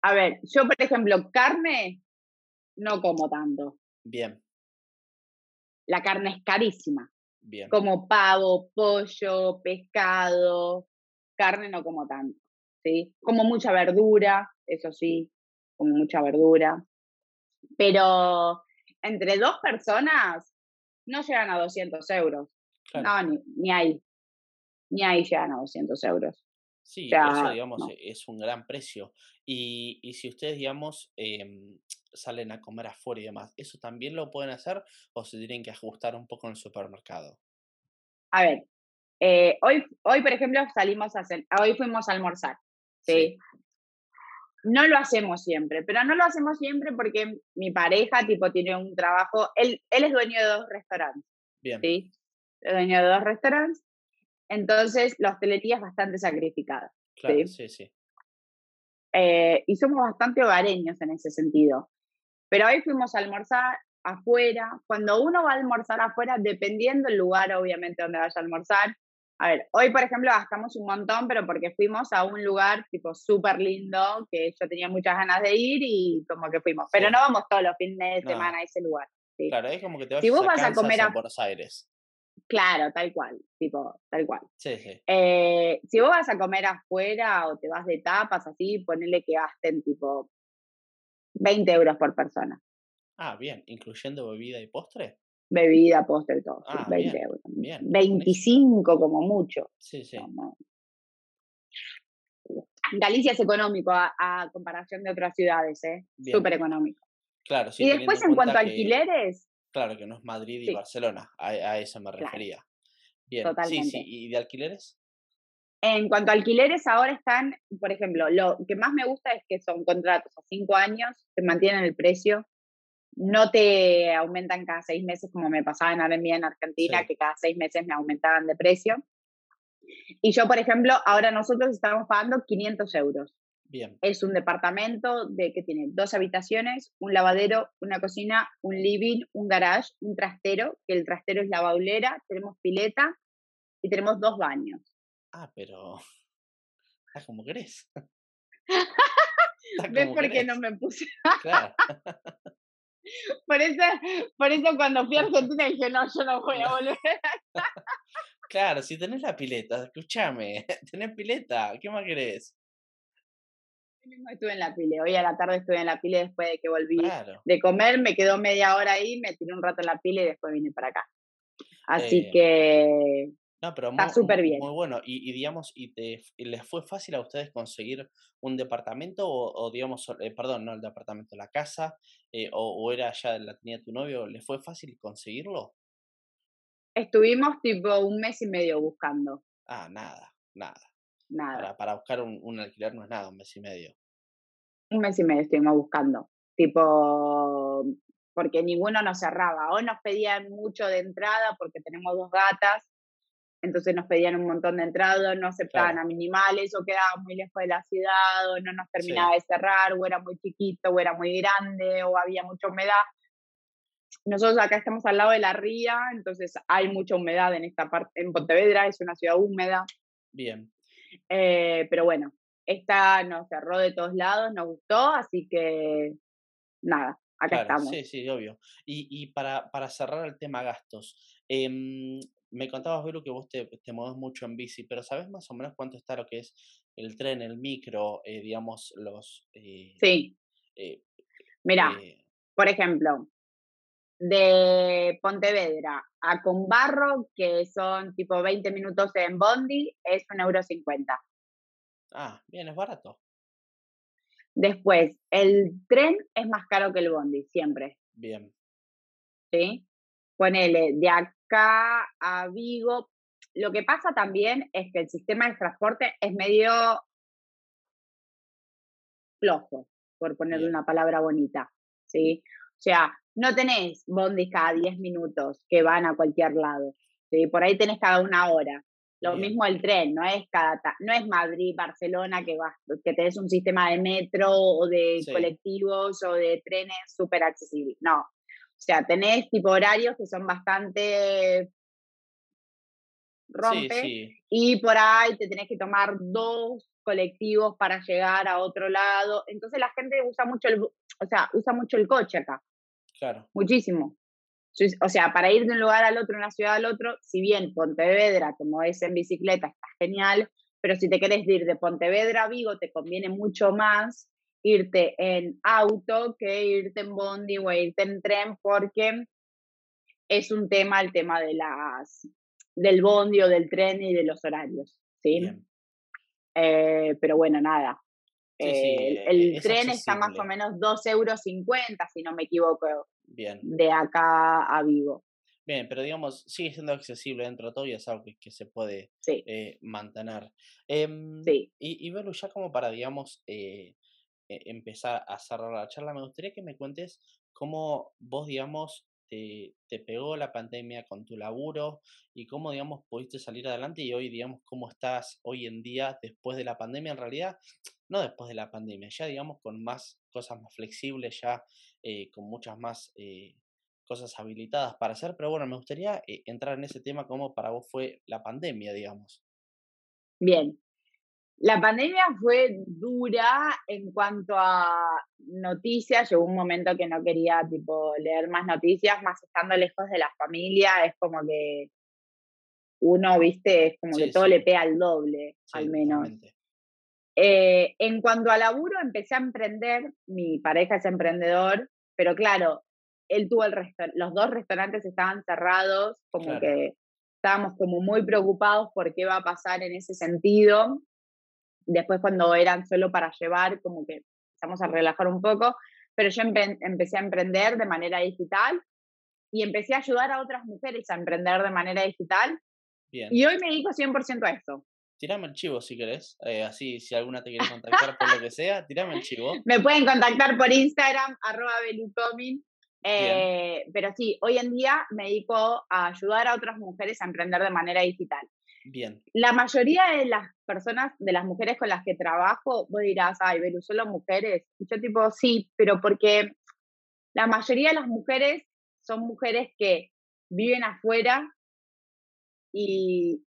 A ver, yo por ejemplo, carne no como tanto. Bien. La carne es carísima. Bien. Como pavo, pollo, pescado, carne no como tanto, ¿sí? Como mucha verdura, eso sí, como mucha verdura. Pero entre dos personas no llegan a 200 euros. No, ni, ni ahí. Ni ahí llegan a 200 euros. Sí, O sea, eso, digamos, no. es un gran precio. Y, y si ustedes, digamos, em, salen a comer afuera y demás, ¿eso también lo pueden hacer o se tienen que ajustar un poco en el supermercado? A ver, eh, hoy, hoy, por ejemplo, salimos a cen- hoy fuimos a almorzar. ¿sí? No lo hacemos siempre, pero no lo hacemos siempre porque mi pareja, tipo, tiene un trabajo, él, él es dueño de dos restaurantes, Bien, ¿sí? Es dueño de dos restaurantes, entonces la hostelería es bastante sacrificada. claro, sí. sí, sí. eh, y somos bastante hogareños en ese sentido. Pero hoy fuimos a almorzar afuera. Cuando uno va a almorzar afuera, dependiendo el lugar, obviamente, donde vaya a almorzar. A ver, hoy, por ejemplo, gastamos un montón, pero porque fuimos a un lugar tipo súper lindo, que yo tenía muchas ganas de ir y como que fuimos. Pero Sí. no vamos todos los fines de No. semana a ese lugar. ¿sí? Claro, es como que te vas Si vos a vas a comer a- Buenos Aires. Claro, tal cual, tipo, tal cual. Sí, sí. Eh, si vos vas a comer afuera o te vas de tapas, así, ponele que gasten tipo 20 euros por persona. Ah, bien, incluyendo bebida y postre. Bebida, postre, todo. sí, Ah, 20 bien, euros. bien, 25 como mucho. Sí, sí. Galicia es económico a, a comparación de otras ciudades, ¿eh? Súper económico. Claro, sí. y después, en cuanto a que- alquileres, Claro, que no es Madrid y Sí. Barcelona, a, a eso me Claro. refería. Bien, sí, Totalmente. sí. ¿Y de alquileres? en cuanto a alquileres, ahora están, por ejemplo, lo que más me gusta es que son contratos a cinco años, te mantienen el precio, no te aumentan cada seis meses como me pasaba en Airbnb en Argentina, Sí. que cada seis meses me aumentaban de precio. Y yo, por ejemplo, ahora nosotros estamos pagando 500 euros. Bien, Es un departamento de que tiene dos habitaciones, un lavadero, una cocina, un living, un garage, un trastero, que el trastero es la baulera, tenemos pileta y tenemos dos baños. Ah, pero. Ah, como querés. ¿Ves por qué no me puse? Claro. Por eso, por eso cuando fui a Argentina dije, no, yo no voy a volver. Claro, si tenés la pileta, escúchame, tenés pileta, ¿qué más querés? Hoy mismo estuve en la pile, hoy a la tarde estuve en la pile después de que volví Claro. de comer, me quedó media hora ahí, me tiré un rato en la pile y después vine para acá. Así Eh, que No, pero Está muy, súper bien. muy bueno. Y, y digamos, y te, y ¿les fue fácil a ustedes conseguir un departamento o, o digamos, eh, perdón, no el departamento, la casa, eh, o, o era ya la tenía tu novio, ¿les fue fácil conseguirlo? estuvimos tipo un mes y medio buscando, Ah, nada, nada. nada. Para, para buscar un, un alquiler no es nada, un mes y medio. un mes y medio estuvimos buscando, tipo, porque ninguno nos cerraba, o nos pedían mucho de entrada porque tenemos dos gatas, entonces nos pedían un montón de entradas, no aceptaban Claro. a minimales, o quedaba muy lejos de la ciudad, o no nos terminaba de cerrar, o era muy chiquito, o era muy grande, o había mucha humedad. Nosotros acá estamos al lado de la ría, entonces hay mucha humedad en esta parte, en Pontevedra es una ciudad húmeda, Bien, eh, pero bueno, esta nos cerró de todos lados, nos gustó, así que nada, acá claro, estamos. sí, sí, obvio. Y, y para, para cerrar el tema gastos, em, me contabas, Vero, que vos te, te mueves mucho en bici, pero ¿sabes más o menos cuánto está lo que es el tren, el micro, eh, digamos, los... eh, Sí, eh, mira, por ejemplo, de Pontevedra a Combarro, que son tipo 20 minutos en Bondi, es un euro cincuenta. ah, bien, es barato. Después, el tren es más caro que el Bondi, siempre, Bien, ¿sí? Ponele de acá a Vigo. Lo que pasa también es que el sistema de transporte es medio flojo, por ponerle una palabra bonita, ¿sí? O sea, no tenés bondis cada 10 minutos que van a cualquier lado, ¿sí? Por ahí tenés cada una hora. Lo Bien. mismo el tren, no es cada ta- no es Madrid, Barcelona que vas, que tenés un sistema de metro o de Sí. colectivos o de trenes súper accesible. No. O sea, tenés tipo horarios que son bastante rompe sí, y por ahí te tenés que tomar dos colectivos para llegar a otro lado. Entonces la gente usa mucho el, o sea, usa mucho el coche acá, claro, muchísimo. O sea, para ir de un lugar al otro, de una ciudad al otro, si bien Pontevedra, te mueves en bicicleta, está genial, pero si te querés ir de Pontevedra a Vigo, te conviene mucho más irte en auto que irte en bondi o irte en tren, porque es un tema el tema de las del bondi o del tren y de los horarios, ¿sí? Eh, pero bueno, nada. Eh, el, tren está más o menos 2,50 euros, si no me equivoco, Bien. de acá a Vigo. Bien, pero digamos, sigue siendo accesible dentro de todo y es algo que, se puede eh, mantener. Em, sí. Y, y Belu, ya como para, digamos, eh, e, empezar a cerrar la charla, me gustaría que me cuentes cómo vos, digamos, te, te, pegó la pandemia con tu laburo y cómo, digamos, pudiste salir adelante y hoy, digamos, cómo estás hoy en día después de la pandemia, en realidad, no después de la pandemia, ya, digamos, con más cosas más flexibles, ya eh, con muchas más cosas habilitadas para hacer, pero bueno, me gustaría eh, entrar en ese tema como para vos fue la pandemia, digamos. Bien. La pandemia fue dura en cuanto a noticias. Llegó un momento que no quería tipo leer más noticias, más estando lejos de la familia, es como que uno, viste, es como que todo le pega al doble, al menos. Eh, en cuanto a laburo, empecé a emprender, mi pareja es emprendedor, pero claro, él tuvo el los dos restaurantes estaban cerrados, como que estábamos como muy preocupados por qué va a pasar en ese sentido. Después cuando eran solo para llevar, como que empezamos a relajar un poco, pero yo empecé a emprender de manera digital y empecé a ayudar a otras mujeres a emprender de manera digital. Y hoy me dedico 100% a eso. Tirame el chivo si querés, eh, así si alguna te quiere contactar por lo que sea, tirame el chivo. Me pueden contactar por Instagram, arroba belucomin, eh, pero sí, hoy en día me dedico a ayudar a otras mujeres a emprender de manera digital. Bien. La mayoría de las personas, de las mujeres con las que trabajo, vos dirás, ay, Belu, solo mujeres. Y yo tipo, sí, pero porque la mayoría de las mujeres son mujeres que viven afuera y,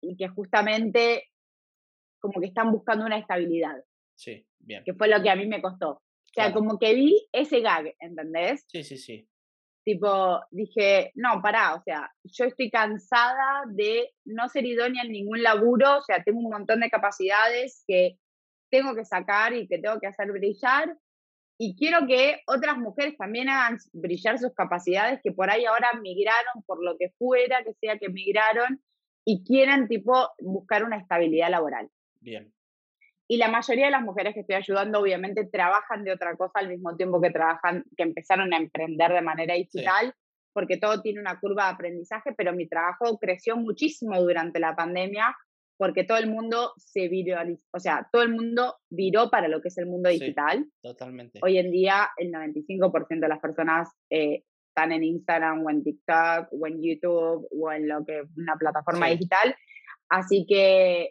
y que justamente como que están buscando una estabilidad. Sí, bien. Que fue lo que a mí me costó. O sea, como que vi ese gag, ¿entendés? Sí, sí, sí. Tipo, dije, no, pará, o sea, yo estoy cansada de no ser idónea en ningún laburo, o sea, tengo un montón de capacidades que tengo que sacar y que tengo que hacer brillar. Y quiero que otras mujeres también hagan brillar sus capacidades, que por ahí ahora migraron por lo que fuera, que sea que migraron, y quieran, tipo, buscar una estabilidad laboral. Bien. Y la mayoría de las mujeres que estoy ayudando, obviamente, trabajan de otra cosa al mismo tiempo que trabajan, que empezaron a emprender de manera digital, porque todo tiene una curva de aprendizaje, pero mi trabajo creció muchísimo durante la pandemia, porque todo el mundo se viralizó, o sea, todo el mundo viró para lo que es el mundo digital. totalmente. Hoy en día, el 95% de las personas eh, están en Instagram o en TikTok o en YouTube o en lo que una plataforma digital. Así que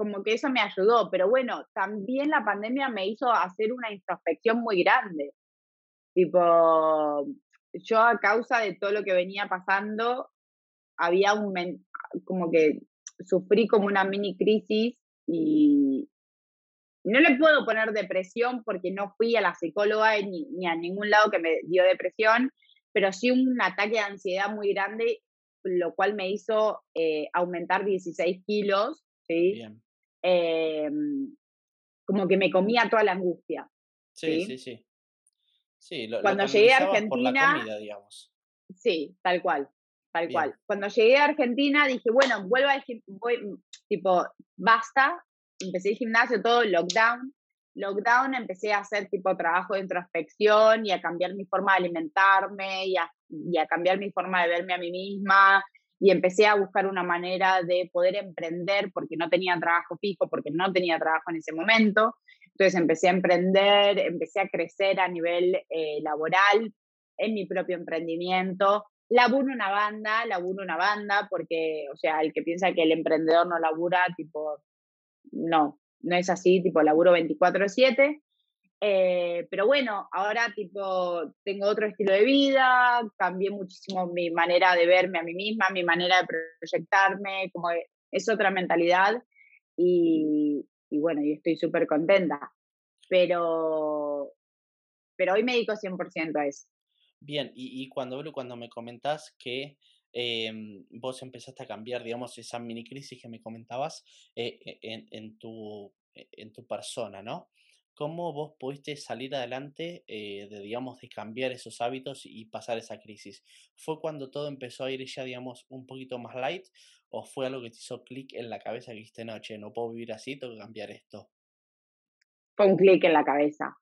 como que eso me ayudó, pero bueno, también la pandemia me hizo hacer una introspección muy grande. Tipo, yo a causa de todo lo que venía pasando, había un, como que sufrí como una mini crisis y no le puedo poner depresión porque no fui a la psicóloga ni, a ningún lado que me dio depresión, pero sí un ataque de ansiedad muy grande, lo cual me hizo eh, aumentar 16 kilos, ¿sí? Em, como que me comía toda la angustia. Sí, sí, sí. sí. Cuando llegué a Argentina, digamos. Sí, tal cual, tal cual. Cuando llegué a Argentina dije, bueno, vuelvo a voy, tipo, basta, empecé el gimnasio, todo lockdown. Lockdown empecé a hacer tipo trabajo de introspección y a cambiar mi forma de alimentarme y a, y a cambiar mi forma de verme a mí misma y empecé a buscar una manera de poder emprender porque no tenía trabajo fijo, porque no tenía trabajo en ese momento. Entonces empecé a emprender, empecé a crecer a nivel eh, laboral en mi propio emprendimiento. Laburo una banda, laburo una banda, porque, o sea, el que piensa que el emprendedor no labura, tipo, no, no es así, tipo, laburo 24/7. Eh, pero bueno, ahora tipo tengo otro estilo de vida, cambié muchísimo mi manera de verme a mí misma, mi manera de proyectarme, como es otra mentalidad y, bueno, y estoy súper contenta. Pero, pero hoy me dedico 100% a eso. Bien, y, y cuando, cuando me comentas que em, vos empezaste a cambiar, digamos, esa mini crisis que me comentabas eh, e, en, en, tu, e, en tu persona, ¿no? Cómo vos pudiste salir adelante eh, de, digamos, de cambiar esos hábitos y pasar esa crisis. ¿Fue cuando todo empezó a ir ya, digamos, un poquito más light o fue algo que te hizo clic en la cabeza que dijiste, no, che, no puedo vivir así, tengo que cambiar esto? Fue un clic en la cabeza.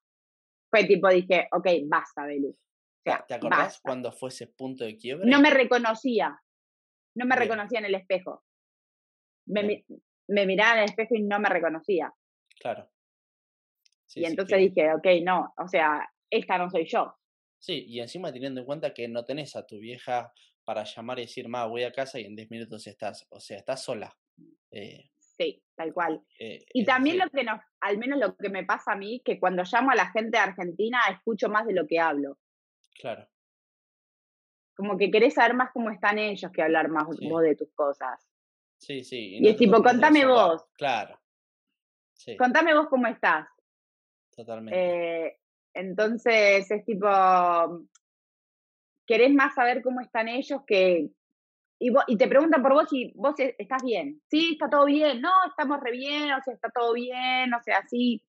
Fue tipo, dije, ok, basta, Belu. ¿Te acordás cuando fue ese punto de quiebre? No me reconocía. No me reconocía en el espejo. Me, me miraba en el espejo y no me reconocía. Claro. Y entonces dije, ok, no, o sea, esta no soy yo. Sí, y encima teniendo en cuenta que no tenés a tu vieja para llamar y decir, ma, voy a casa y en 10 minutos estás, o sea, estás sola. Eh, sí, tal cual. Eh, y también lo que nos, al menos lo que me pasa a mí, que cuando llamo a la gente de Argentina escucho más de lo que hablo. Claro. Como que querés saber más cómo están ellos que hablar más vos de tus cosas. Sí, sí. Y, es tipo, contame vos. Claro. Contame vos cómo estás. Totalmente. Eh, entonces es tipo, querés más saber cómo están ellos que... Y, y te preguntan por vos y vos e, estás bien. Sí, está todo bien. No, estamos re bien, o sea, está todo bien, o sea, sí.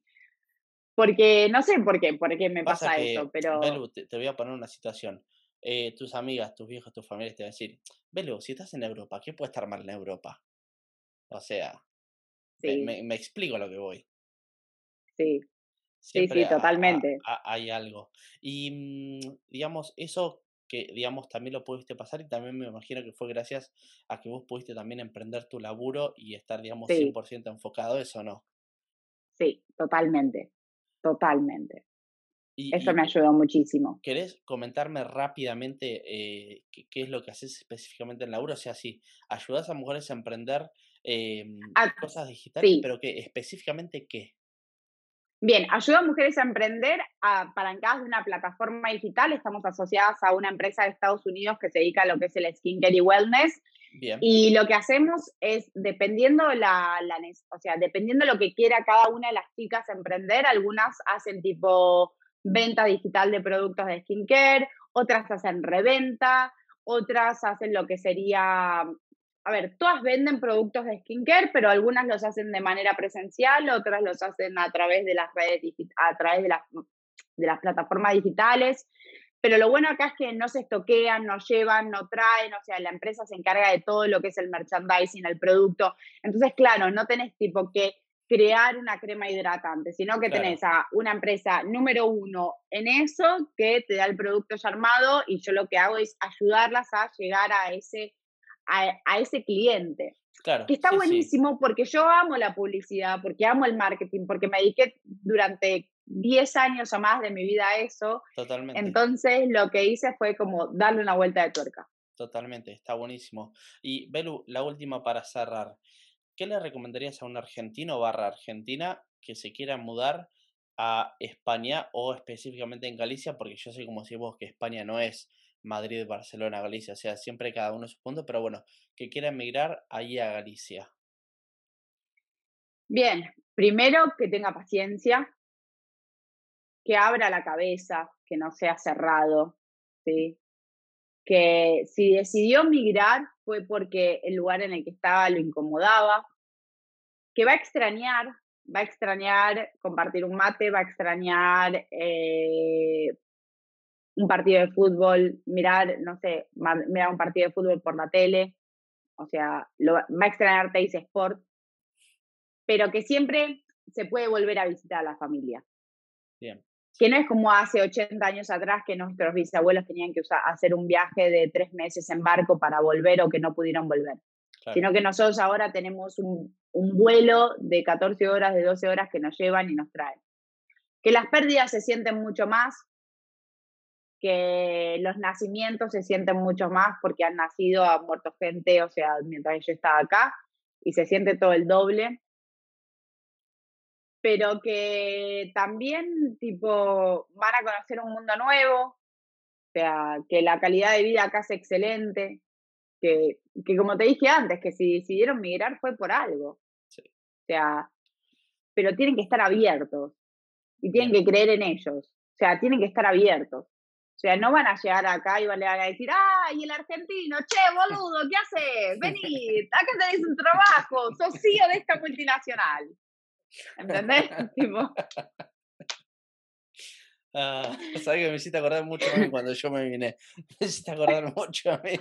Porque no sé por qué, por qué me pasa, eso, pero... te, voy a poner una situación. Eh, tus amigas, tus viejos, tus familiares te van a decir, Belu, si estás en Europa, ¿qué puede estar mal en Europa? O sea, me, me, explico lo que voy. Sí, sí, sí, totalmente. hay algo. Y, mm, digamos, eso que, digamos, también lo pudiste pasar y también me imagino que fue gracias a que vos pudiste también emprender tu laburo y estar, digamos, 100% enfocado, ¿eso no? Sí, totalmente, totalmente. Eso me ayudó muchísimo. ¿Querés comentarme rápidamente eh, qué, es lo que haces específicamente en laburo? O sea, si ayudas a mujeres a emprender em, ah, cosas digitales, pero que específicamente qué? Bien, ayuda a mujeres a emprender apalancadas de una plataforma digital. Estamos asociadas a una empresa de Estados Unidos que se dedica a lo que es el skincare y wellness. Bien. Y lo que hacemos es, dependiendo la, la, o sea, dependiendo lo que quiera cada una de las chicas emprender, algunas hacen tipo venta digital de productos de skincare, otras hacen reventa, otras hacen lo que sería, a ver, todas venden productos de skincare, pero algunas los hacen de manera presencial, otras los hacen a través de las redes, a través de las, de las plataformas digitales. Pero lo bueno acá es que no se estoquean, no llevan, no traen, o sea, la empresa se encarga de todo lo que es el merchandising, el producto. Entonces, claro, no tenés tipo que crear una crema hidratante, sino que tenés a una empresa número uno en eso que te da el producto ya armado y yo lo que hago es ayudarlas a llegar a ese, a, ese cliente. Claro, que está buenísimo porque yo amo la publicidad, porque amo el marketing, porque me dediqué durante 10 años o más de mi vida a eso. Totalmente. Entonces lo que hice fue como darle una vuelta de tuerca. Totalmente, está buenísimo. Y Belu, la última para cerrar. ¿qué le recomendarías a un argentino barra argentina que se quiera mudar a España o específicamente en Galicia? Porque yo sé, como decís vos, que España no es Madrid, Barcelona, Galicia, o sea, siempre cada uno su punto, pero bueno, que quiera emigrar ahí a Galicia. Bien, primero que tenga paciencia, que abra la cabeza, que no sea cerrado, ¿sí? que si decidió migrar fue porque el lugar en el que estaba lo incomodaba, que va a extrañar, va a extrañar compartir un mate, va a extrañar eh, un partido de fútbol, mirar, no sé, mirar un partido de fútbol por la tele, o sea, lo, va a extrañar Teis Sport, pero que siempre se puede volver a visitar a la familia. Bien que no es como hace 80 años atrás que nuestros bisabuelos tenían que usar, hacer un viaje de tres meses en barco para volver o que no pudieron volver, sino que nosotros ahora tenemos un, un, vuelo de 14 horas, de 12 horas que nos llevan y nos traen. Que las pérdidas se sienten mucho más, que los nacimientos se sienten mucho más porque han nacido, ha muerto gente, o sea, mientras yo estaba acá, y se siente todo el doble pero que también tipo van a conocer un mundo nuevo, o sea, que la calidad de vida acá es excelente, que, que como te dije antes, que si decidieron migrar fue por algo. O sea, pero tienen que estar abiertos y tienen que creer en ellos. O sea, tienen que estar abiertos. O sea, no van a llegar acá y van a decir, ¡ay, el argentino! ¡Che, boludo! ¿Qué haces? Vení, acá tenés un trabajo, sos CEO de esta multinacional. ¿Entendés? tipo, Ah, sabes que me hiciste acordar mucho a mí cuando yo me vine. Me hiciste acordar mucho a mí.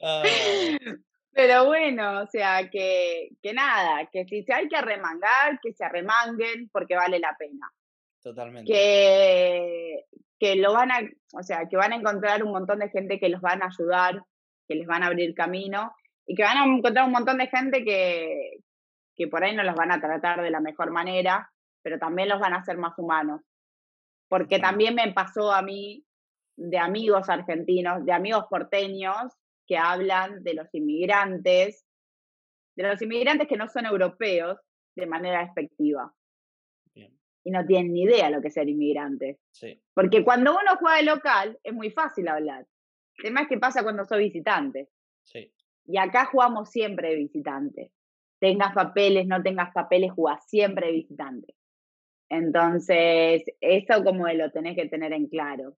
Pero bueno, o sea, que, que nada, que si hay que arremangar, que se arremanguen porque vale la pena. Totalmente. Que, que lo van a, o sea, que van a encontrar un montón de gente que los van a ayudar, que les van a abrir camino y que van a encontrar un montón de gente que, que por ahí no los van a tratar de la mejor manera, pero también los van a hacer más humanos. Porque también me pasó a mí de amigos argentinos, de amigos porteños, que hablan de los inmigrantes, de los inmigrantes que no son europeos de manera despectiva. Y no tienen ni idea lo que es ser inmigrante. Porque cuando uno juega de local es muy fácil hablar. El tema es que pasa cuando soy visitante. Y acá jugamos siempre de visitante. Tengas papeles, no tengas papeles, jugás siempre de visitante. Entonces, eso como lo tenés que tener en claro.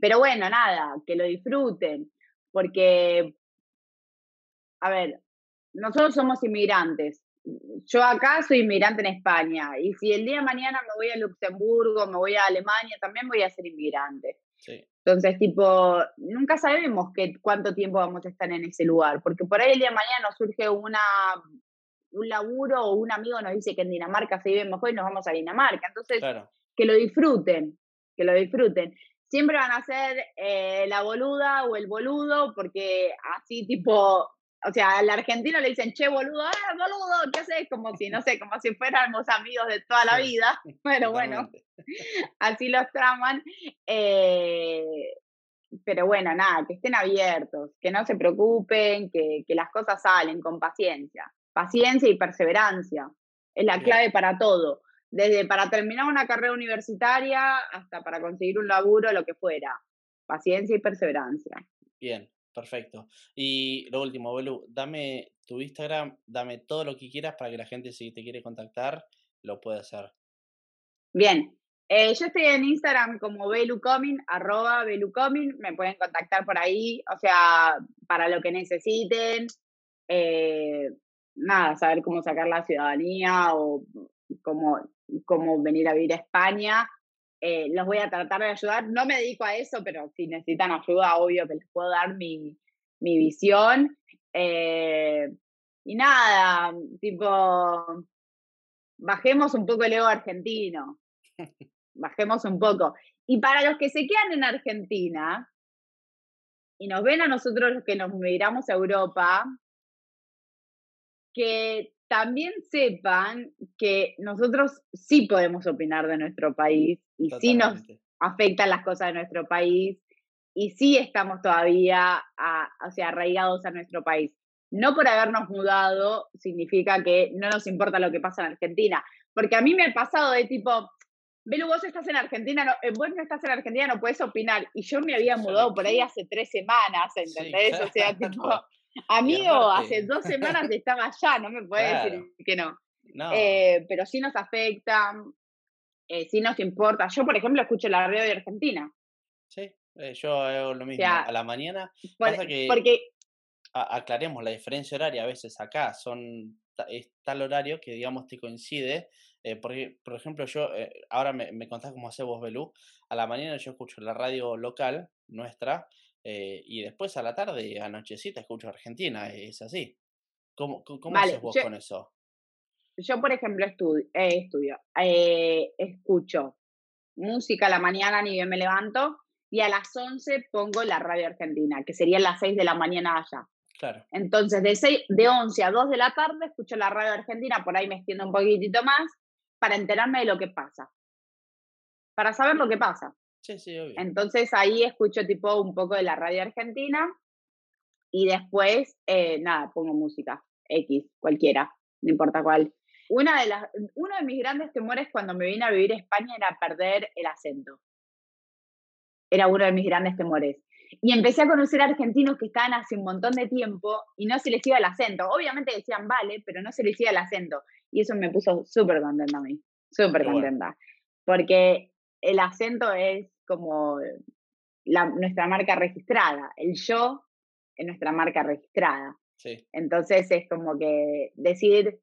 Pero bueno, nada, que lo disfruten porque, a ver, nosotros somos inmigrantes. Yo acá soy inmigrante en España y si el día de mañana me voy a Luxemburgo, me voy a Alemania, también voy a ser inmigrante. Entonces, tipo, nunca sabemos qué, cuánto tiempo vamos a estar en ese lugar, porque por ahí el día de mañana nos surge una, un laburo o un amigo nos dice que en Dinamarca se vive mejor y nos vamos a Dinamarca. Entonces, que lo disfruten, que lo disfruten siempre van a ser eh, la boluda o el boludo, porque así tipo, o sea, al argentino le dicen, che, boludo, ¡ah, boludo! ¿Qué haces? Como si, no sé, como si fuéramos amigos de toda la vida. Pero bueno, así los traman. Eh, pero bueno, nada, que estén abiertos, que no se preocupen, que, que las cosas salen con paciencia. Paciencia y perseverancia. Es la clave para todo desde para terminar una carrera universitaria hasta para conseguir un laburo, lo que fuera. Paciencia y perseverancia. Bien, perfecto. Y lo último, Belu, dame tu Instagram, dame todo lo que quieras para que la gente, si te quiere contactar, lo pueda hacer. Bien, eh, yo estoy en Instagram como Belucomin, arroba Belucomin, me pueden contactar por ahí, o sea, para lo que necesiten, eh, nada, saber cómo sacar la ciudadanía o cómo cómo venir a vivir a España. Eh, los voy a tratar de ayudar. No me dedico a eso, pero si necesitan ayuda, obvio que les puedo dar mi, mi visión. Eh, y nada, tipo, bajemos un poco el ego argentino. Bajemos un poco. Y para los que se quedan en Argentina y nos ven a nosotros los que nos migramos a Europa, que también sepan que nosotros sí podemos opinar de nuestro país y sí nos afectan las cosas de nuestro país y sí estamos todavía o sea, arraigados a nuestro país. No por habernos mudado significa que no nos importa lo que pasa en Argentina, porque a mí me ha pasado de tipo, Belu, vos estás en Argentina, no, eh, vos no estás en Argentina, no puedes opinar. Y yo me había mudado por ahí hace tres semanas, ¿entendés? O sea, tipo, Amigo, hace dos semanas estaba allá, no me puede decir que no. Eh, pero sí nos afecta, eh, sí nos importa. Yo, por ejemplo, escucho la radio de Argentina. Sí, eh, yo hago lo mismo. a la mañana. porque. aclaremos la diferencia horaria. A veces acá son es tal horario que, digamos, te coincide. porque, por ejemplo, yo, ahora me, me contás cómo hace vos, Belú. A la mañana yo escucho la radio local nuestra eh, y después a la tarde, anochecita, escucho Argentina, es así. ¿Cómo, cómo haces vos con eso? Yo, por ejemplo, estudio, eh, estudio eh, escucho música a la mañana, ni bien me levanto, y a las 11 pongo la radio argentina, que sería las 6 de la mañana allá. Claro. Entonces, de, 6, de 11 a 2 de la tarde escucho la radio argentina, por ahí me extiendo un poquitito más, para enterarme de lo que pasa. Para saber lo que pasa. Entonces ahí escucho tipo un poco de la radio argentina y después, eh, nada, pongo música, X, cualquiera, no importa cuál. Una de las, uno de mis grandes temores cuando me vine a vivir a España era perder el acento. Era uno de mis grandes temores. Y empecé a conocer argentinos que estaban hace un montón de tiempo y no se les iba el acento. Obviamente decían vale, pero no se les iba el acento. Y eso me puso súper contenta a mí, súper contenta. Porque el acento es como nuestra marca registrada, el yo es nuestra marca registrada. Entonces es como que decir,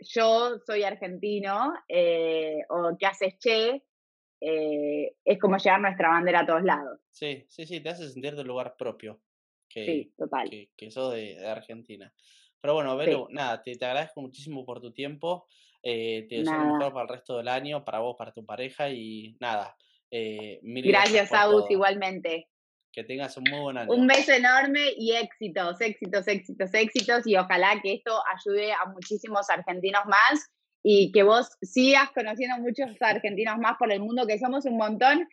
yo soy argentino eh, o qué haces che, eh, es como llevar nuestra bandera a todos lados. Sí, sí, sí, te hace sentir de lugar propio. Que, Sí, total. que, que sos de, de Argentina. Pero bueno, Belu, nada, te, te agradezco muchísimo por tu tiempo. eh, te deseo lo mejor para el resto del año, para vos, para tu pareja y nada. Eh, Gracias, Agus, igualmente. Que tengas un muy buen año. Un beso enorme y éxitos, éxitos, éxitos, éxitos. Y ojalá que esto ayude a muchísimos argentinos más y que vos sigas conociendo muchos argentinos más por el mundo, que somos un montón.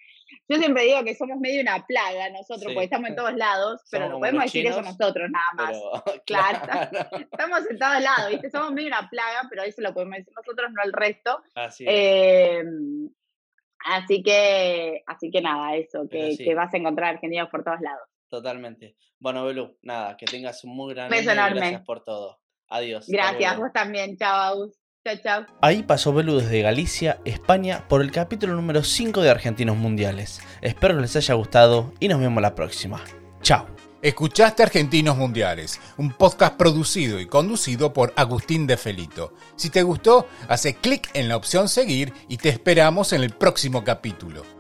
Yo siempre digo que somos medio una plaga nosotros, Sí. porque estamos en todos lados, pero no podemos decir eso chinos, nosotros nada más. Pero, Claro. claro, Estamos en todos lados, ¿viste? Somos medio una plaga, pero eso lo podemos decir nosotros, no el resto. Así es. Eh, así que, así que nada, eso, que, sí. que vas a encontrar argentinos por todos lados. Totalmente. Bueno, Belu, nada, que tengas un muy gran Beso enorme. gracias por todo. Adiós. Gracias, vos también. Chao. Chao, chao. Ahí pasó Belu desde Galicia, España, por el capítulo número 5 de Argentinos Mundiales. Espero que les haya gustado y nos vemos la próxima. Chao. Escuchaste Argentinos Mundiales, un podcast producido y conducido por Agustín de Felito. Si te gustó, hace clic en la opción seguir y te esperamos en el próximo capítulo.